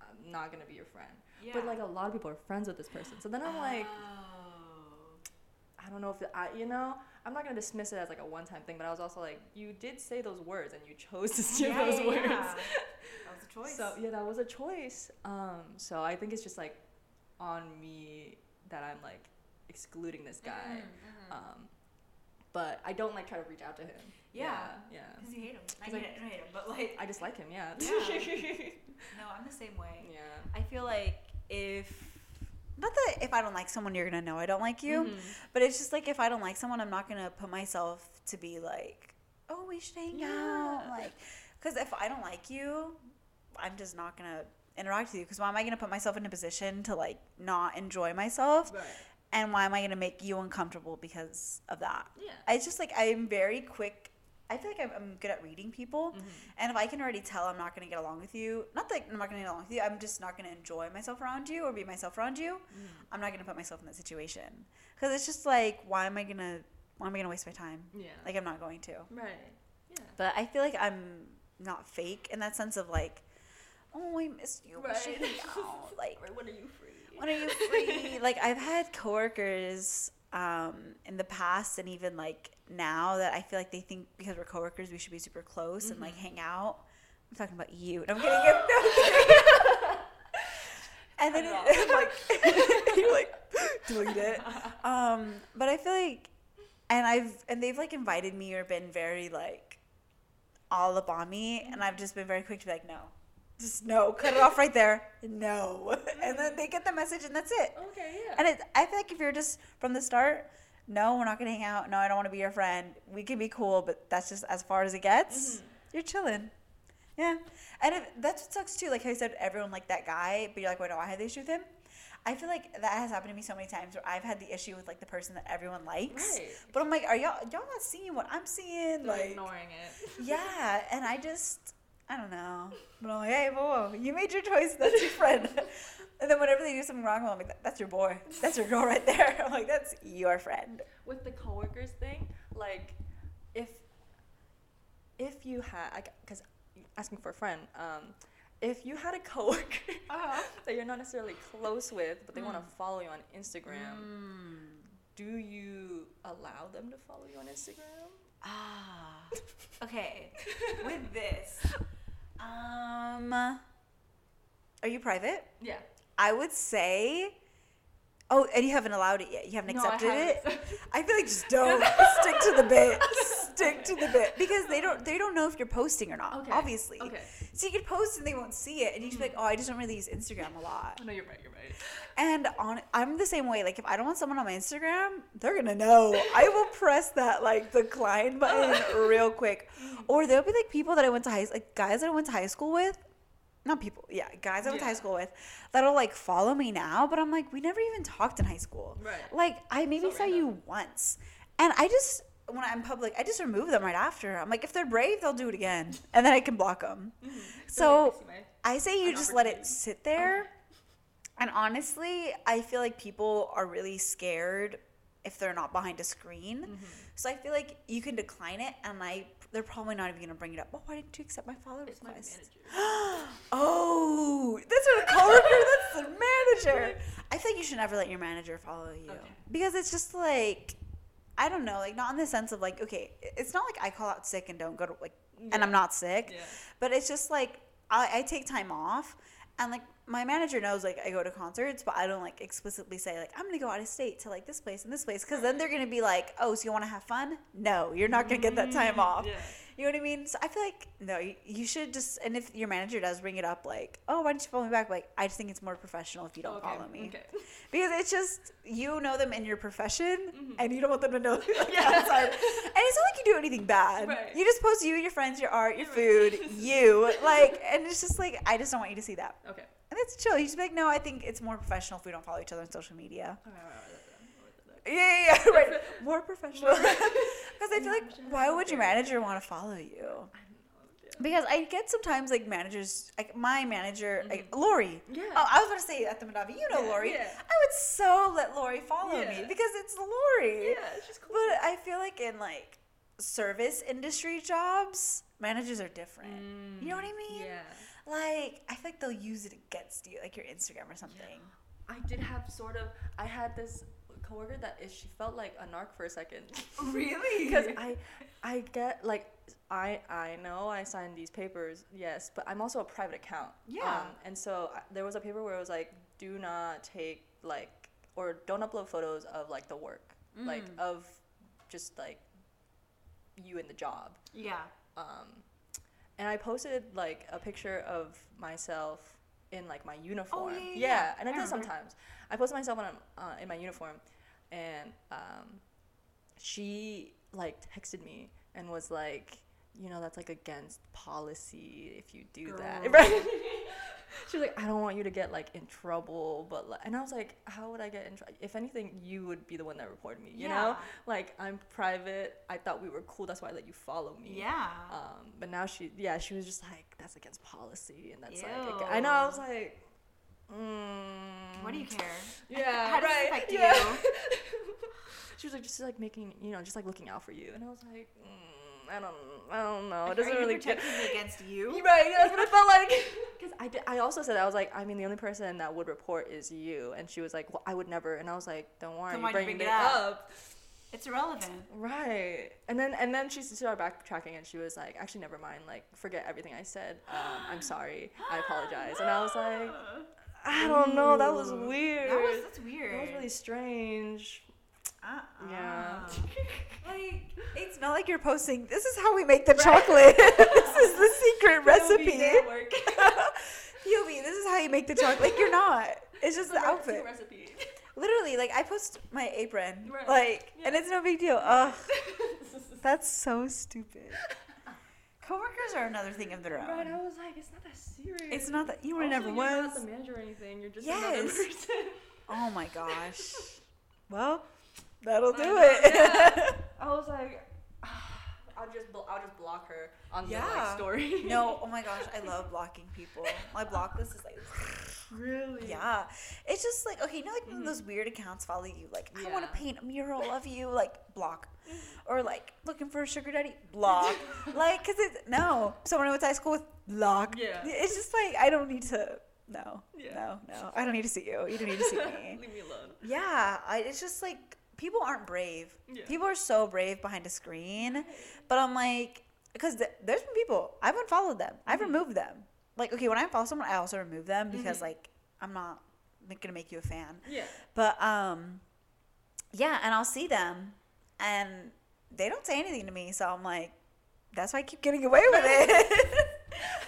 S2: I'm not gonna be your friend. But like a lot of people are friends with this person, so then I'm like, I don't know if it, I, you know, I'm not gonna dismiss it as like a one-time thing, but I was also like, you did say those words and you chose to say
S1: yeah,
S2: those
S1: yeah,
S2: words.
S1: choice.
S2: So yeah, that was a choice. Um, so I think it's just like on me that I'm like excluding this guy.
S1: Mhm, mhm.
S2: Um, but I don't like try to reach out to him.
S1: Yeah.
S2: yeah.
S1: Because you hate him. I,
S2: I-
S1: hate him, but like,
S2: I just like him. Yeah.
S1: Yeah. no, I'm the same way.
S2: yeah.
S1: I feel like if not that if I don't like someone, you're gonna know I don't like you,
S2: Mhm.
S1: but it's just like if I don't like someone, I'm not gonna put myself to be like, oh, we should hang out, like, because if I don't like you, I'm just not gonna interact with you. Because why am I gonna put myself in a position to like not enjoy myself,
S2: Right.
S1: and why am I gonna make you uncomfortable because of that?
S2: Yeah.
S1: It's just like I'm very quick. I feel like I'm, I'm good at reading people.
S2: Mhm.
S1: And if I can already tell I'm not going to get along with you, not that I'm not going to get along with you, I'm just not going to enjoy myself around you or be myself around you,
S2: Mhm.
S1: I'm not going to put myself in that situation. Because it's just like, why am I going to, why am I to waste my time?
S2: Yeah.
S1: Like, I'm not going to.
S2: right. Yeah.
S1: But I feel like I'm not fake in that sense of like, oh, I missed you. We should hang out. Like,
S2: when are you free?
S1: when are you free? like I've had coworkers um, in the past and even like now that I feel like they think because we're coworkers we should be super close and like
S2: Mhm.
S1: hang out. I'm talking about you. No, I'm kidding. No, I'm kidding. and then it, like you like delete it. Um, but I feel like, and I've and they've like invited me or been very like all up on me, and I've just been very quick to be like, no, just no, cut it off right there, no, and then they get the message, and that's it.
S2: Okay. Yeah.
S1: And it, I feel like if you're just from the start, no, we're not gonna hang out. No, I don't want to be your friend. We can be cool, but that's just as far as it gets.
S2: Mhm.
S1: You're chilling. Yeah, and if, that's what sucks too. Like how I said, everyone liked that guy, but you're like, wait, no, I had the issue with him. I feel like that has happened to me so many times where I've had the issue with like the person that everyone likes,
S2: Right.
S1: but I'm like, are y'all y'all not seeing what I'm seeing?
S2: They're
S1: like,
S2: ignoring it.
S1: yeah, and I just, I don't know. But I'm like, hey, whoa, whoa, you made your choice. That's your friend. and then whenever they do something wrong, I'm like, that's your boy. That's your girl right there. I'm like, that's your friend.
S2: with the coworkers thing, like if if you had, because asking for a friend, um, if you had a coworker
S1: Uh-huh.
S2: that you're not necessarily close with, but they want
S1: Mm.
S2: to follow you on Instagram, do you allow them to follow you on Instagram?
S1: Ah. Okay. With this, um, are you private?
S2: Yeah.
S1: I would say. Oh, and you haven't allowed it yet. You haven't
S2: No, I
S1: accepted it.
S2: haven't.
S1: I feel like just don't stick to the bit. Stick to the bit because they don't they don't know if you're posting or not.
S2: Okay.
S1: Obviously.
S2: Okay.
S1: So you could post and they won't see it, and you should be like, mm-hmm. "Oh, I just don't really use Instagram a lot."
S2: No, you're right. You're right.
S1: And on, I'm the same way. Like, if I don't want someone on my Instagram, they're gonna know. I will press that like decline button real quick. Or there'll be like people that I went to high, like guys that I went to high school with. Not people, yeah, guys I went to high school with that'll like follow me now. But I'm like, we never even talked in high school.
S2: Right.
S1: Like, I maybe
S2: So
S1: saw you once, and I just when I'm public, I just remove them right after. I'm like, if they're brave, they'll do it again, and then I can block them.
S2: Mm-hmm.
S1: So
S2: So,
S1: I say you just let it sit there. And honestly, I feel like people are really scared if they're not behind a screen.
S2: Mm-hmm.
S1: So I feel like you can decline it, and I they're probably not even gonna bring it up. Oh, why didn't you accept my follow
S2: it's
S1: request? oh, that's not a coworker. that's the manager. I think you should never let your manager follow you
S2: Okay.
S1: because it's just like I don't know, like not in the sense of like okay, it's not like I call out sick and don't go to like, and I'm not sick.
S2: Yeah.
S1: But it's just like I, I take time off, and like my manager knows like I go to concerts, but I don't like explicitly say like I'm gonna go out of state to like this place and this place, because then they're gonna be like, oh, so you want to have fun? No, you're not gonna get that mm-hmm. time off.
S2: Yeah.
S1: You know what I mean? So I feel like no, you, you should just. And if your manager does bring it up, like, oh, why don't you follow me back? Like, I just think it's more professional if you don't
S2: okay.
S1: follow me
S2: Okay.
S1: because it's just you know them in your profession,
S2: Mhm.
S1: and you don't want them to know like,
S2: Yeah.
S1: outside. And it's not like you do anything bad.
S2: Right.
S1: You just post you, and your friends, your art, your food, you like, and it's just like I just don't want you to see that.
S2: Okay.
S1: And it's chill. You just be like, no, I think it's more professional if we don't follow each other on social media.
S2: Okay, right, right, right, right, right.
S1: Yeah, yeah, yeah, right. More professional. Because I feel like, why would your manager want to follow you?
S2: I don't know. Yeah.
S1: because I get sometimes like managers, like my manager, like
S2: Mhm.
S1: Lori.
S2: Yeah.
S1: Oh, I was going to say at the Mondavi, you know
S2: Yeah,
S1: Lori.
S2: yeah.
S1: I would so let Lori follow me because it's Lori.
S2: yeah, she's cool.
S1: But I feel like in like service industry jobs, managers are different. You know what I mean?
S2: Yeah.
S1: Like I feel like they'll use it against you, like your Instagram or something.
S2: I did have sort of. I had this coworker that is. She felt like a narc for a second.
S1: Really?
S2: because I, I get like. I, I know I signed these papers, yes, but I'm also a private account.
S1: Yeah.
S2: Um, and so I, there was a paper where it was like, do not take like, or don't upload photos of like the work, like
S1: Mm.
S2: of just like you in the job.
S1: yeah.
S2: um, and I posted like a picture of myself in like my uniform.
S1: Oh, yeah, yeah, yeah.
S2: and I,
S1: I
S2: do
S1: remember.
S2: sometimes. I posted myself when I'm uh, in my uniform, and um, she like texted me and was like, you know, that's like against policy if you do that, right? she was like, I don't want you to get like in trouble, but like, and I was like, how would I get in trouble? If anything, you would be the one that reported me, you know? Like I'm private. I thought we were cool. That's why I let you follow me.
S1: Yeah.
S2: Um, but now she, yeah, she was just like, that's against policy, and that's like,
S1: Ew.
S2: ag- I know. I was like, mm,
S1: what do you care?
S2: Yeah,
S1: How does
S2: right.
S1: affect
S2: yeah.
S1: you?
S2: she was like, just like making, you know, just like looking out for you, and I was like, mm, I don't, I don't know. It doesn't
S1: you
S2: really get.
S1: protecting me against you?
S2: Right. That's what it felt like. Because I, did, I also said I was like, I mean, the only person that would report is you, and she was like, well, I would never, and I was like, don't worry,
S1: Then
S2: you
S1: why'd you bring
S2: it
S1: it up?
S2: up.
S1: It's irrelevant.
S2: Right. And then and then she started backtracking and she was like, actually never mind, like forget everything I said. Um, I'm sorry. I apologize. And I was like, I don't know, that was weird.
S1: That was that's weird.
S2: That was really strange.
S1: Uh-uh.
S2: Yeah.
S1: like it's not like you're posting. This is how we make the chocolate. this is the secret recipe.
S2: Work.
S1: Phoebe, this is how you make the chocolate. Like you're not. It's just the outfit.
S2: Recipe.
S1: Literally, like I post my apron,
S2: Right.
S1: like, and it's no big deal. Ugh, that's so stupid. Coworkers are another thing of their own.
S2: Right, I was like, it's not that serious.
S1: It's not that you were
S2: Also,
S1: never
S2: you're
S1: was.
S2: not the manager or anything. You're just another
S1: Yes.
S2: person.
S1: Oh my gosh. Well, that'll do
S2: I
S1: it.
S2: yeah. I was like, I'll just blo- I'll just block her on the
S1: Yeah.
S2: like story.
S1: no, oh my gosh, I love blocking people. My block list is like,
S2: really.
S1: yeah. It's just like, okay, you know, like when
S2: Mhm.
S1: those weird accounts follow you, like, I want to paint a mural of you, like, block. Or like, looking for a sugar daddy, block. like, because it's, no. Someone I went to high school with, block.
S2: Yeah.
S1: It's just like, I don't need to, no.
S2: Yeah.
S1: No, no. I don't need to see you. You don't need to see me.
S2: Leave me alone.
S1: Yeah, I, it's just like people aren't brave.
S2: Yeah.
S1: People are so brave behind a screen, but I'm like, because th- there's been people I've unfollowed them, I've
S2: Mhm.
S1: removed them. Like, okay, when I follow someone, I also remove them because
S2: Mhm.
S1: like I'm not gonna make you a fan.
S2: Yeah.
S1: But um, yeah, and I'll see them, and they don't say anything to me, so I'm like, that's why I keep getting away with it.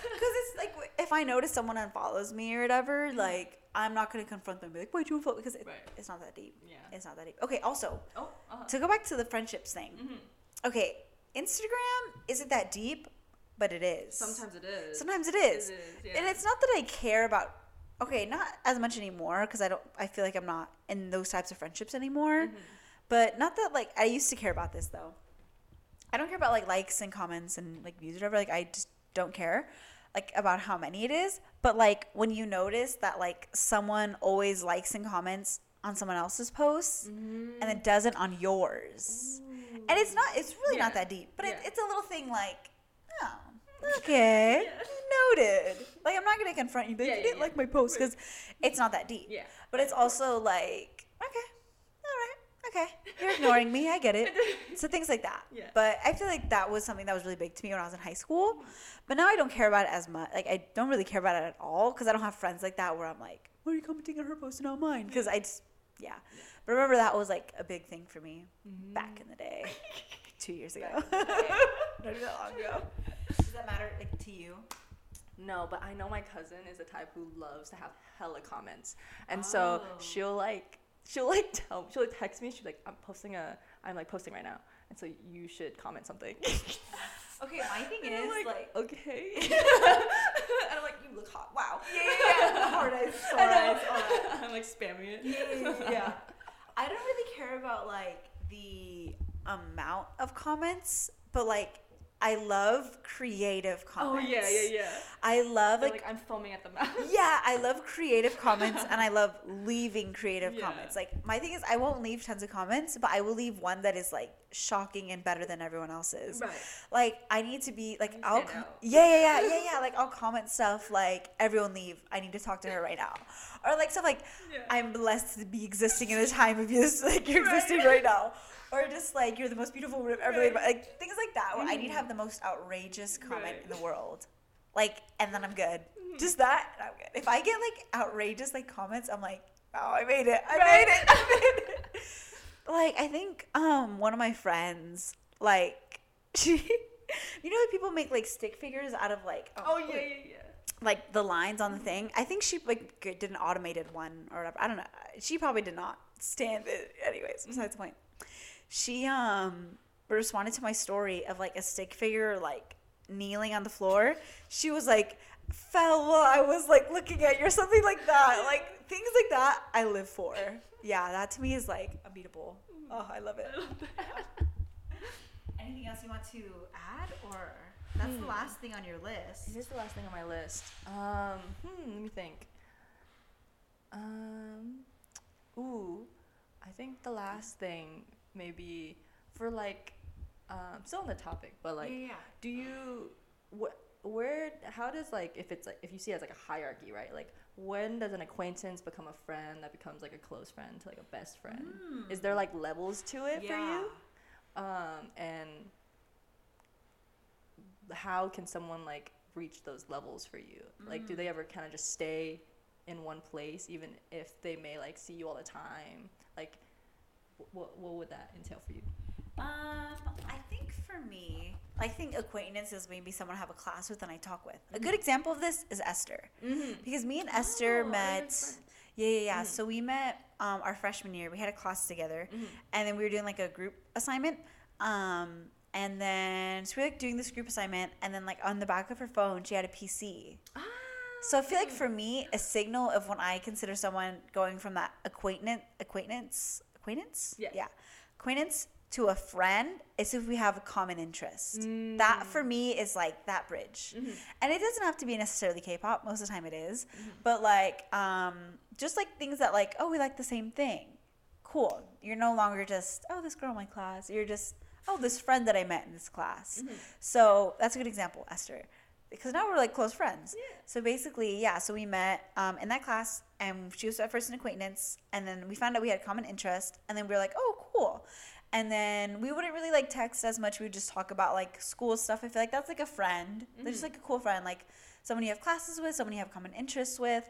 S1: Because it's like if I notice someone unfollows me or whatever, like I'm not gonna confront them and be like, why'd you unfollow? Because it,
S2: Right.
S1: it's not that deep.
S2: Yeah.
S1: It's not that deep. Okay, also,
S2: Oh. Uh-huh.
S1: to go back to the friendships thing.
S2: hmm
S1: Okay, Instagram isn't that deep, but it is.
S2: Sometimes it is.
S1: Sometimes it is.
S2: It is. Yeah.
S1: And it's not that I care about okay, not as much anymore because I don't I feel like I'm not in those types of friendships anymore.
S2: Mhm.
S1: But not that like I used to care about this though. I don't care about like likes and comments and like views or whatever. Like I just don't care like about how many it is. But like when you notice that like someone always likes and comments on someone else's posts and then mm-hmm. doesn't on yours. And it's not it's really not that deep. But it, it's a little thing like, oh, okay. Noted. Like I'm not gonna confront you, but
S2: Yeah,
S1: you didn't
S2: yeah.
S1: like my post because it's not that deep.
S2: Yeah.
S1: But it's also like, okay, okay, you're ignoring me. I get it. So things like that.
S2: Yeah.
S1: But I feel like that was something that was really big to me when I was in high school. But now I don't care about it as much. Like I don't really care about it at all because I don't have friends like that where I'm like, why are you commenting on her post and not mine? Because I just, yeah. But remember that was like a big thing for me mm-hmm. back in the day, two years ago. not even that long ago. Does that matter like to you?
S2: No, but I know my cousin is the type who loves to have hella comments, and so
S1: Oh.
S2: she'll like she'll like tell she'll like text me. She's like, I'm posting a I'm like posting right now, and so you should comment something.
S1: Okay, my thing
S2: And
S1: is like,
S2: okay.
S1: and I'm like, you look hot. Wow. Yeah, yeah, yeah. Hard eyes, sore eyes, all that.
S2: I'm like spamming it.
S1: yeah, yeah, yeah. I don't really care about like the amount of comments, but like I love creative comments.
S2: Oh yeah, yeah, yeah.
S1: I love
S2: They're
S1: like,
S2: like I'm foaming at the mouth.
S1: yeah, I love creative comments and I love leaving creative
S2: Yeah.
S1: comments. Like my thing is I won't leave tons of comments, but I will leave one that is like shocking and better than everyone else's.
S2: Right.
S1: Like I need to be like I'll com- yeah yeah yeah yeah yeah like I'll comment stuff like everyone leave I need to talk to her right now or like stuff like
S2: Yeah.
S1: I'm blessed to be existing in a time of this like you're
S2: Right.
S1: existing right now or just like you're the most beautiful woman I've ever made like things like that where I need to have mm-hmm. the most outrageous comment
S2: Right.
S1: in the world like and then I'm good mm-hmm. just that and I'm good if I get like outrageous like comments I'm like oh I made it I
S2: Right.
S1: made it I made it like I think um one of my friends like she you know how people make like stick figures out of like
S2: Oh, oh
S1: yeah,
S2: yeah, yeah.
S1: like the lines on the mm-hmm. thing. I think she like did an automated one or whatever. I don't know. She probably did not stand it. Anyways, besides the point. She um responded to my story of like a stick figure like kneeling on the floor. She was like fell while I was like looking at you or something like that. Like things like that I live for. Yeah, that to me is like unbeatable. Oh, I love it. Anything else you want to add or that's the
S2: Hmm.
S1: last thing on your list.
S2: It is the last thing on my list. Um, hmm, let me think. Um, ooh, I think the last thing maybe for like, um, still on the topic, but like,
S1: yeah.
S2: do you what where how does like if it's like if you see it as like a hierarchy right? Like when does an acquaintance become a friend that becomes like a close friend to like a best friend? Is there like levels to it for you? Um and how can someone like reach those levels for you? Like do they ever kind of just stay in one place even if they may like see you all the time? Like what what would that entail for you
S1: Um, I think for me, I think acquaintance is maybe someone I have a class with and I talk with. A good example of this is Esther,
S2: mm-hmm.
S1: because me and Esther
S2: Oh,
S1: met. Yeah, yeah, yeah.
S2: Mhm.
S1: So we met um, our freshman year. We had a class together,
S2: Mm-hmm.
S1: and then we were doing like a group assignment. Um, and then so we were like doing this group assignment, and then like on the back of her phone, she had a PC. So I feel like for me, a signal of when I consider someone going from that acquaintance, acquaintance, acquaintance,
S2: Yeah.
S1: yeah, acquaintance to a friend is if we have a common interest.
S2: Mm.
S1: That for me is like that bridge,
S2: Mhm.
S1: and it doesn't have to be necessarily K-pop. Most of the time, it is.
S2: Mm-hmm.
S1: but like, um, just like things that like, oh, we like the same thing. Cool. You're no longer just oh, this girl in my class. You're just oh, this friend that I met in this class.
S2: Mm-hmm.
S1: So that's a good example, Esther. Because now we're like close friends.
S2: Yeah.
S1: So basically, yeah, so we met um, in that class and she was at first an acquaintance and then we found out we had common interest and then we were like, oh, cool. And then we wouldn't really like text as much. We would just talk about like school stuff. I feel like that's like a friend. They're just mm. like a cool friend, like someone you have classes with, someone you have common interests with.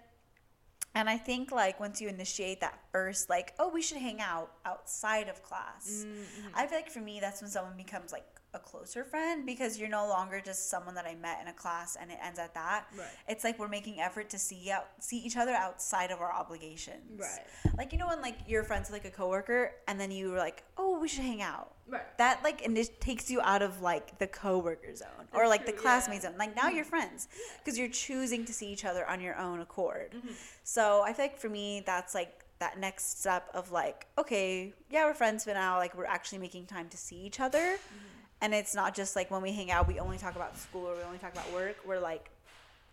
S1: And I think like once you initiate that first, like, oh, we should hang out outside of class. Mm, mm. I feel like for me, that's when someone becomes like a closer friend because you're no longer just someone that I met in a class and it ends at that.
S2: Right.
S1: It's like we're making effort to see out see each other outside of our obligations.
S2: Right.
S1: Like you know when like you're friends with like a coworker and then you were like, oh, we should hang out.
S2: Right.
S1: That like and it takes you out of like the coworker zone or
S2: That's
S1: like the classmate
S2: yeah.
S1: zone. Like now you're friends because you're choosing to see each other on your own accord.
S2: Mm-hmm.
S1: So I feel like for me, that's like that next step of like, okay, yeah, we're friends, but now like we're actually making time to see each other.
S2: Mm-hmm.
S1: And it's not just like when we hang out, we only talk about school or we only talk about work. We're like,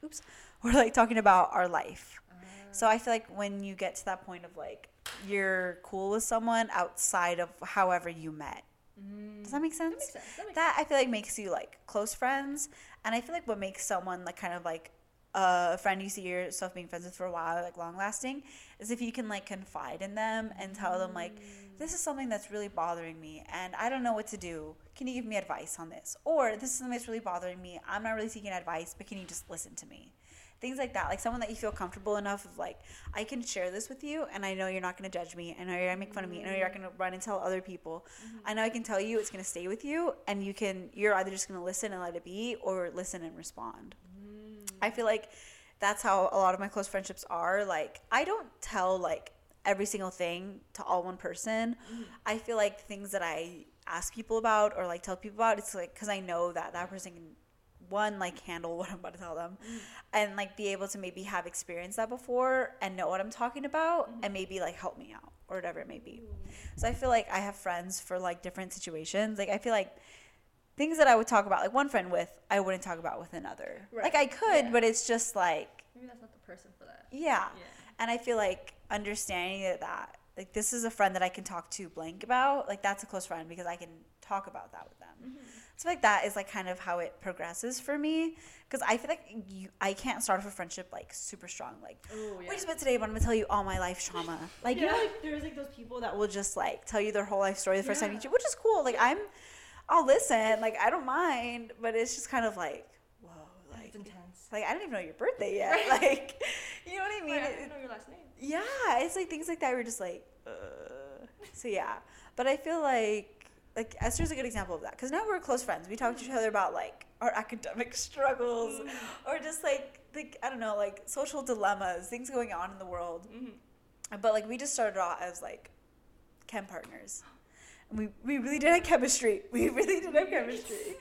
S1: oops, we're like talking about our life. Ah. So I feel like when you get to that point of like you're cool with someone outside of however you met. Mm. Does that make sense?
S2: makes sense. That
S1: That I feel like makes you like close friends, and I feel like what makes someone like kind of like a friend you see yourself being friends with for a while, like long lasting, is if you can like confide in them and tell them like, this is something that's really bothering me, and I don't know what to do. Can you give me advice on this? Or this is something that's really bothering me. I'm not really seeking advice, but can you just listen to me? Things like that, like someone that you feel comfortable enough of, like I can share this with you, and I know you're not going to judge me. And I know you're to make fun of me. And I know you're not going to run and tell other people. Mm-hmm. I know I can tell you it's going to stay with you, and you can. You're either just going to listen and let it be, or listen and respond. Mm. I feel like that's how a lot of my close friendships are. Like I don't tell like every single thing to all one person. Mm-hmm. I feel like things that I ask people about or like tell people about, it's like because I know that that person can one like handle what I'm about to tell them, mm-hmm. and like be able to maybe have experienced that before and know what I'm talking about, mm-hmm. and maybe like help me out or whatever it may be. So I feel like I have friends for like different situations. Like I feel like things that I would talk about like one friend with, I wouldn't talk about with another. Like I could,
S2: Yeah.
S1: but it's just like
S2: Maybe that's not the person for that.
S1: yeah.
S2: Yeah.
S1: And I feel like understanding that, that like this is a friend that I can talk to blank about, like that's a close friend because I can talk about that with them.
S2: Mm-hmm.
S1: So like that is like kind of how it progresses for me because I feel like you I can't start off a friendship like super strong like
S2: Oh
S1: we just met today but I'm gonna tell you all my life trauma like you know like there's like those people that will just like tell you their whole life story the first time you meet you which is cool like I'm I'll listen like I don't mind but it's just kind of like whoa like
S2: It's intense.
S1: like I didn't even know your birthday yet like you know what I mean
S2: I didn't know your last name.
S1: Yeah, it's like things like that. We're just like, uh. so yeah. But I feel like like Esther's a good example of that because now we're close friends. We talk to each other about like our academic struggles or just like like I don't know like social dilemmas, things going on in the world.
S2: Mm-hmm.
S1: But like we just started off as like chem partners. And we we really did have chemistry. We really did have chemistry.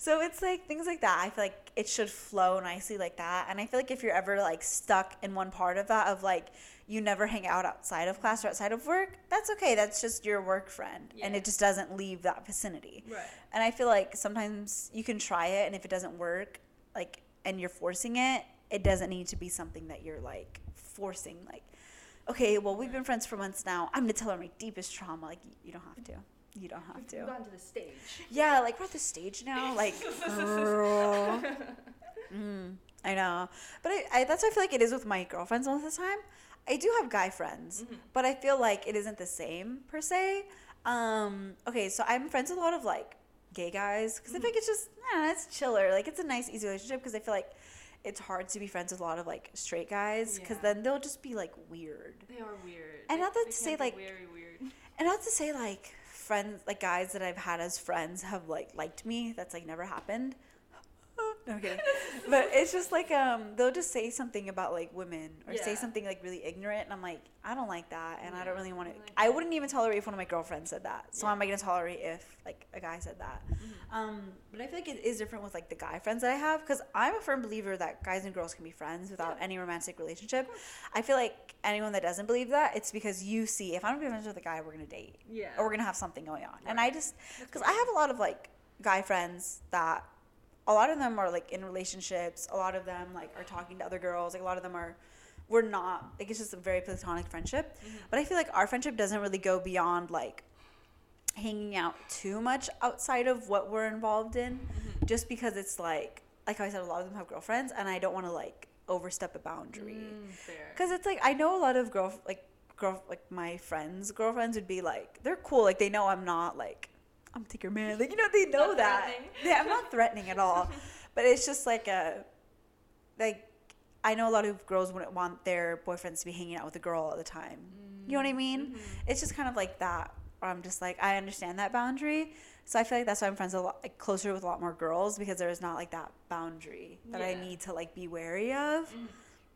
S1: So it's like things like that. I feel like it should flow nicely like that. And I feel like if you're ever like stuck in one part of that of like you never hang out outside of class or outside of work, that's okay. That's just your work friend. And it just doesn't leave that vicinity.
S2: Right.
S1: And I feel like sometimes you can try it and if it doesn't work, like and you're forcing it, it doesn't need to be something that you're like forcing like okay, well we've been friends for months now. I'm going to tell her my deepest trauma. Like you don't have to. You don't have to.
S2: We've
S1: to.
S2: to the stage.
S1: Yeah, like we're at the stage now. Like, girl. Mm, I know, but I, I, that's how I feel like it is with my girlfriends all the time. I do have guy friends,
S2: Mhm.
S1: but I feel like it isn't the same per se. Um, okay, so I'm friends with a lot of like gay guys because I think it's just, nah, it's chiller. Like it's a nice, easy relationship because I feel like it's hard to be friends with a lot of like straight guys because
S2: Yeah.
S1: then they'll just be like weird.
S2: They are weird.
S1: And
S2: They-
S1: not that to say, like-
S2: very weird.
S1: And not to say like friends, like guys that I've had as friends have like liked me. That's like never happened. No but it's just like um they'll just say something about like women or say something like really ignorant, and I'm like I don't like that, and I don't really want to.
S2: like
S1: I wouldn't even tolerate if one of my girlfriends said that. So
S2: Yeah.
S1: am I gonna tolerate if like a guy said that? Um, but I feel like it is different with like the guy friends that I have because I'm a firm believer that guys and girls can be friends without any romantic relationship. I feel like anyone that doesn't believe that, it's because you see if I'm gonna be friends with a guy, we're gonna date
S2: Yeah.
S1: or we're gonna have something going on. And I just because I have a lot of like guy friends that a lot of them are like in relationships. A lot of them like are talking to other girls. Like a lot of them are we're not like it's just a very platonic friendship. But I feel like our friendship doesn't really go beyond like hanging out too much outside of what we're involved in just because it's like like I said a lot of them have girlfriends and I don't want to like overstep a boundary.
S2: Mm.
S1: Because it's like I know a lot of girl like girl like my friends girlfriends would be like they're cool like they know I'm not like I'm take your man like you know they know
S2: Not
S1: that. yeah I'm not threatening at all. But it's just like a like I know a lot of girls wouldn't want their boyfriends to be hanging out with a girl all the time. You know what I mean?
S2: Mhm.
S1: it's just kind of like that where I'm just like I understand that boundary. So I feel like that's why I'm friends a lot like closer with a lot more girls because there's not like that boundary that I need to like be wary of.
S2: Mhm.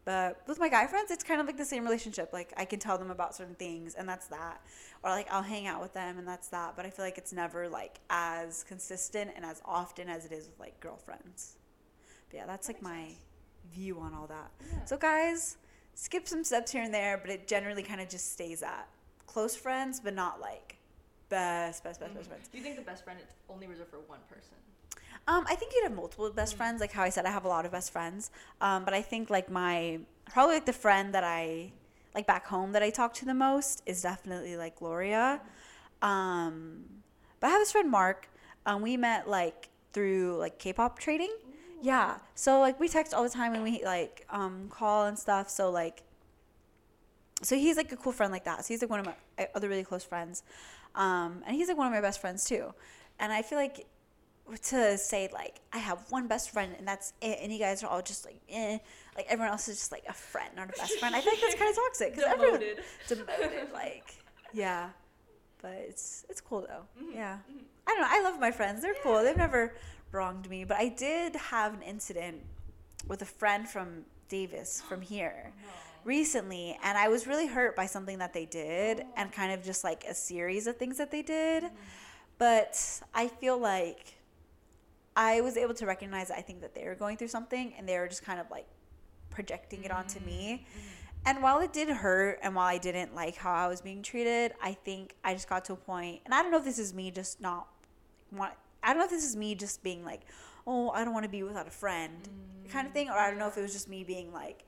S1: But with my guy friends, it's kind of like the same relationship. Like I can tell them about certain things, and that's that. Or like I'll hang out with them, and that's that. But I feel like it's never like as consistent and as often as it is with like girlfriends. But yeah, that's like my view on all that.
S2: Yeah.
S1: So guys, skip some steps here and there, but it generally kind of just stays at close friends, but not like best, best, best, best
S2: Mhm.
S1: friends.
S2: Do you think the best friend is only reserved for one person?
S1: Um, I think you'd have multiple best
S2: Mm.
S1: friends. Like how I said, I have a lot of best friends. Um, but I think like my probably like the friend that I like back home that I talk to the most is definitely like Gloria. Um, but I have this friend Mark. Um, we met like through like K-pop trading. Yeah. So like we text all the time and we like um call and stuff. So like so he's like a cool friend like that. So he's like one of my uh, other really close friends. Um and he's like one of my best friends too. And I feel like to say like I have one best friend and that's it and you guys are all just like eh like everyone else is just like a friend, not a best friend. I think that's kind of toxic because everyone
S2: Demoted.
S1: like yeah. But it's it's cool though.
S2: Mhm,
S1: Yeah.
S2: mhm.
S1: I don't know. I love my friends. They're cool. They've never wronged me, but I did have an incident with a friend from Davis from here recently, and I was really hurt by something that they did and kind of just like a series of things that they did. But I feel like I was able to recognize I think that they were going through something and they were just kind of like projecting it onto me. Mm-hmm. And while it did hurt and while I didn't like how I was being treated, I think I just got to a point, and I don't know if this is me just not want I don't know if this is me just being like, oh, I don't want to be without a friend mm-hmm. kind of thing, or I don't know if it was just me being like,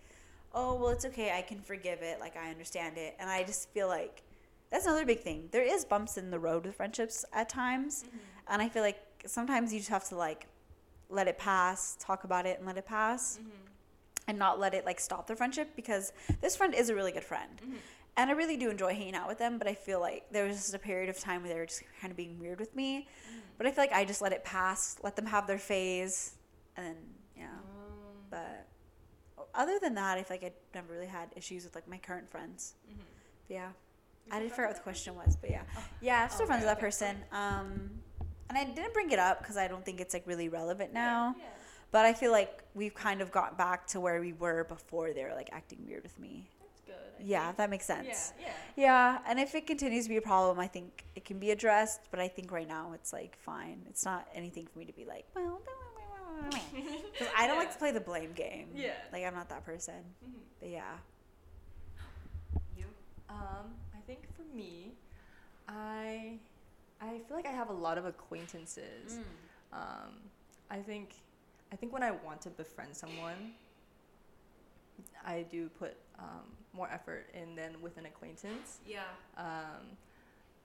S1: oh, well, it's okay, I can forgive it, like I understand it, and I just feel like that's another big thing. There is bumps in the road with friendships at times, mm-hmm. and I feel like sometimes you just have to like let it pass, talk about it, and let it pass, and not let it like stop the friendship because this friend is a really good friend. And I really do enjoy hanging out with them, but I feel like there was just a period of time where they were just kind of being weird with me. But I feel like I just let it pass, let them have their phase, and then, yeah.
S2: Um,
S1: But other than that, I feel like I never really had issues with like my current friends.
S2: mhm.
S1: But yeah, I did forget what the question was, but yeah,
S2: Oh.
S1: yeah, I'm still
S2: Okay,
S1: friends with that
S2: okay.
S1: person. Um, and I didn't bring it up because I don't think it's like really relevant now.
S2: Yeah.
S1: But I feel like we've kind of got back to where we were before they were like acting weird with me.
S2: That's good. I
S1: Yeah,
S2: think.
S1: that makes sense.
S2: Yeah, yeah.
S1: Yeah, and if it continues to be a problem, I think it can be addressed. But I think right now it's like fine. It's not anything for me to be like, well, because I don't like to play the blame game.
S2: Yeah.
S1: like I'm not that person.
S2: Mhm.
S1: But yeah,
S2: You? Um, I think for me, I I feel like I have a lot of acquaintances. Um, I think I think when I want to befriend someone, I do put um, more effort in than with an acquaintance.
S1: yeah,
S2: Um,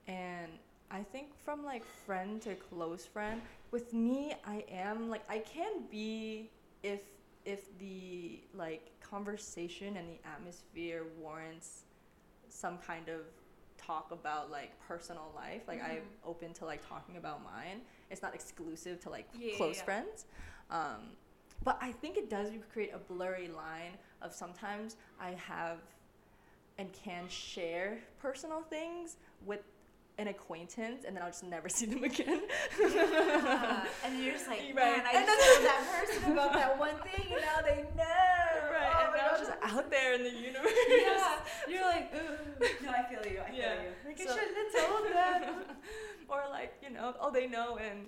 S2: and I think from like friend to close friend, with me, I am like I can be if if the like conversation and the atmosphere warrants some kind of talk about like personal life. Like I'm open to like talking about mine. It's not exclusive to like
S1: Yeah, yeah,
S2: close
S1: yeah.
S2: friends. Um, but I think it does create a blurry line of sometimes I have and can share personal things with an acquaintance and then I'll just never see them again.
S1: and you're just like,
S2: Right.
S1: man, I
S2: And
S1: just told that person about that one thing, and now they know.
S2: right,
S1: Oh
S2: and
S1: my
S2: now
S1: God.
S2: it's just out there in the universe.
S1: yeah, you're like, no, I feel you. I feel
S2: Yeah.
S1: you. Like
S2: So-
S1: I shouldn't have told them.
S2: or like, you know, oh they know and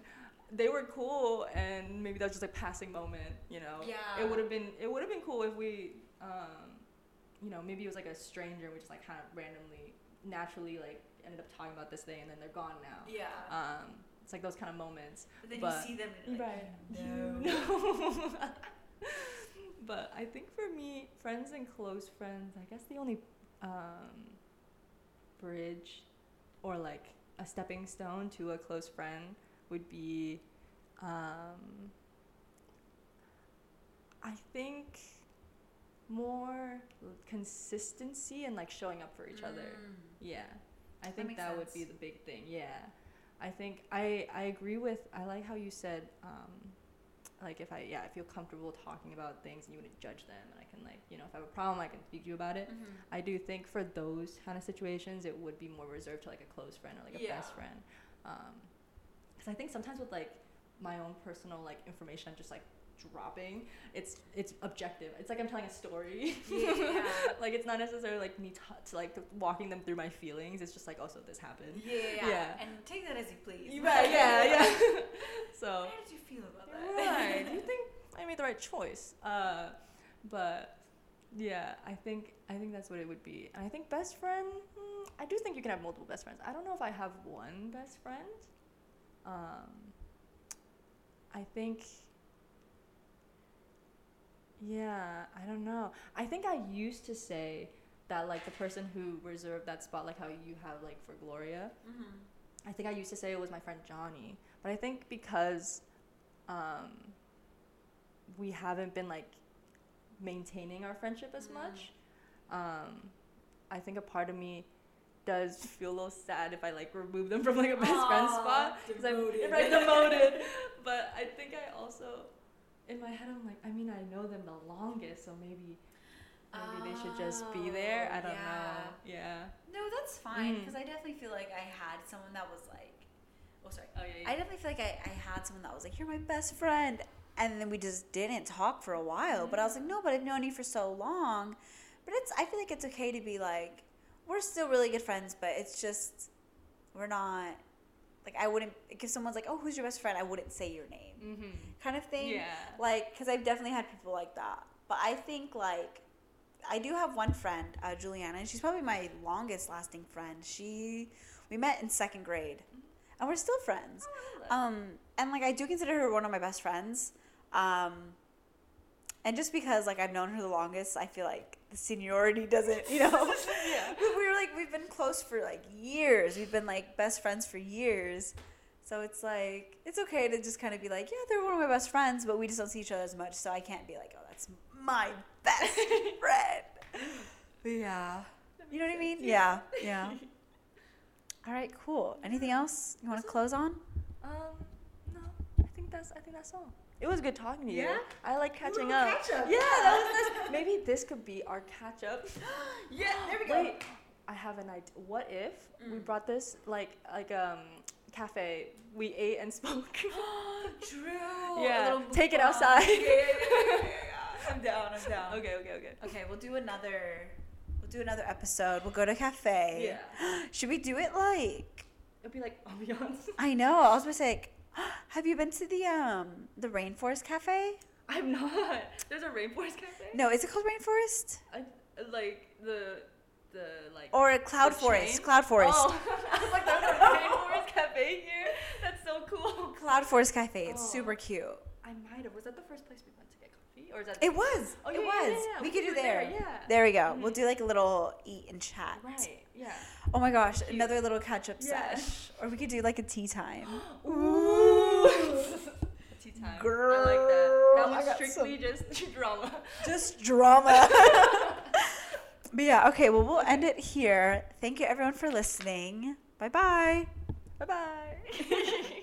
S2: they were cool and maybe that was just a passing moment, you know.
S1: Yeah.
S2: It would have been it would have been cool if we um you know, maybe it was like a stranger and we just like kind of randomly naturally like ended up talking about this thing and then they're gone now.
S1: yeah.
S2: Um it's like those kind of moments.
S1: but then
S2: but-
S1: you see them and you're
S2: Right.
S1: like,
S2: You
S1: no.
S2: but I think for me, friends and close friends, I guess the only um, bridge or like a stepping stone to a close friend would be, um, I think, more consistency and like showing up for each other. Yeah, I think
S1: makes
S2: that would be the big thing. Yeah, I think I I agree with. I like how you said, um, like if I yeah I feel comfortable talking about things and you wouldn't judge them and I can like you know if I have a problem I can speak to you about it.
S1: Mm-hmm.
S2: I do think for those kind of situations it would be more reserved to like a close friend or like a
S1: Yeah.
S2: best friend, because I think sometimes with like my own personal like information I'm just like dropping it's it's objective. It's like i'm telling a story.
S1: Yeah.
S2: like it's not necessarily like me t- to like walking them through my feelings. It's just like also this happened.
S1: Yeah, yeah,
S2: Yeah.
S1: And take that as you please.
S2: right yeah yeah. So.
S1: How did you feel about that?
S2: right. Do you think i made the right choice. Uh but yeah i think i think that's what it would be. And i think best friend mm, i do think you can have multiple best friends. I don't know if i have one best friend. Um i think yeah i don't know i think i used to say that like the person who reserved that spot like how you have like for gloria
S1: Mm-hmm.
S2: I think I used to say it was my friend Johnny, but I think because um, we haven't been like maintaining our friendship as
S1: Mm.
S2: much, um, I think a part of me does feel a little sad if I like remove them from like a best friend spot because I'm right demoted. but I think I also in my head I'm like I mean I know them the longest, so maybe maybe they should just be there. I
S1: Oh,
S2: don't
S1: yeah.
S2: know. Yeah.
S1: No, that's fine
S2: Mm.
S1: because I definitely feel like I had someone that was like, oh sorry,
S2: Oh yeah.
S1: I definitely feel like I, I had someone that was like, you're my best friend, and then we just didn't talk for a while. But I was like, no, but I've known you for so long. But it's I feel like it's okay to be like, we're still really good friends, but it's just we're not. Like I wouldn't if someone's like, "Oh, who's your best friend?" I wouldn't say your name,
S2: mm-hmm.
S1: kind of thing.
S2: Yeah.
S1: Like, because I've definitely had people like that. But I think, like, I do have one friend, uh, Juliana, and she's probably my longest lasting friend. She, we met in second grade. and we're still friends.
S2: Oh,
S1: Um, and like I do consider her one of my best friends. Um, and just because like I've known her the longest, I feel like the seniority doesn't, you know.
S2: Yeah.
S1: we we were like we've been close for like years. We've been like best friends for years. So it's like it's okay to just kind of be like, yeah, they're one of my best friends, but we just don't see each other as much. So I can't be like, oh, that's my best friend. Yeah, you know what I mean? Yeah, yeah. All right, cool. Anything else you want to close on?
S2: Um, no, I think that's I think that's all. It was good talking to you.
S1: Yeah?
S2: I like catching up.
S1: catch up,
S2: Yeah, that was nice. Maybe this could be our catch up.
S1: Yeah, there we go.
S2: Wait, I have an idea. What if we
S1: Mm.
S2: brought this like like um cafe? We ate and spoke.
S1: True.
S2: Yeah, take it outside.
S1: Yeah, yeah, yeah, yeah, yeah. I'm down. I'm down.
S2: okay, okay, okay.
S1: Okay, we'll do another. We'll do another episode. We'll go to cafe.
S2: Yeah.
S1: Should we do it like?
S2: It'll be like ambiance.
S1: I know. I was gonna say, like, have you been to the um the Rainforest Cafe?
S2: I'm not. There's a rainforest cafe.
S1: No, is it called Rainforest
S2: I, like the the like.
S1: or a
S2: Cloud
S1: Forest?
S2: chain?
S1: Cloud Forest.
S2: Oh, I was like, there's a rainforest cafe here. That's so cool.
S1: Cloud Forest Cafe. It's
S2: Oh.
S1: super cute.
S2: I might have. Was that the first place we went to get coffee, or is that?
S1: It was.
S2: Oh,
S1: it
S2: yeah, yeah,
S1: was.
S2: yeah, yeah.
S1: We
S2: We
S1: could do there.
S2: there, yeah.
S1: There we go. We'll
S2: Mhm.
S1: do like a little eat and chat.
S2: Right. Yeah.
S1: Oh my gosh,
S2: Cute.
S1: another little catch up sesh. Or we could do like a tea time.
S2: Ooh time. Girl, I like that. That was strictly some... just drama.
S1: Just drama. but yeah, okay, well, we'll end it here. Thank you, everyone, for listening. Bye bye. Bye bye.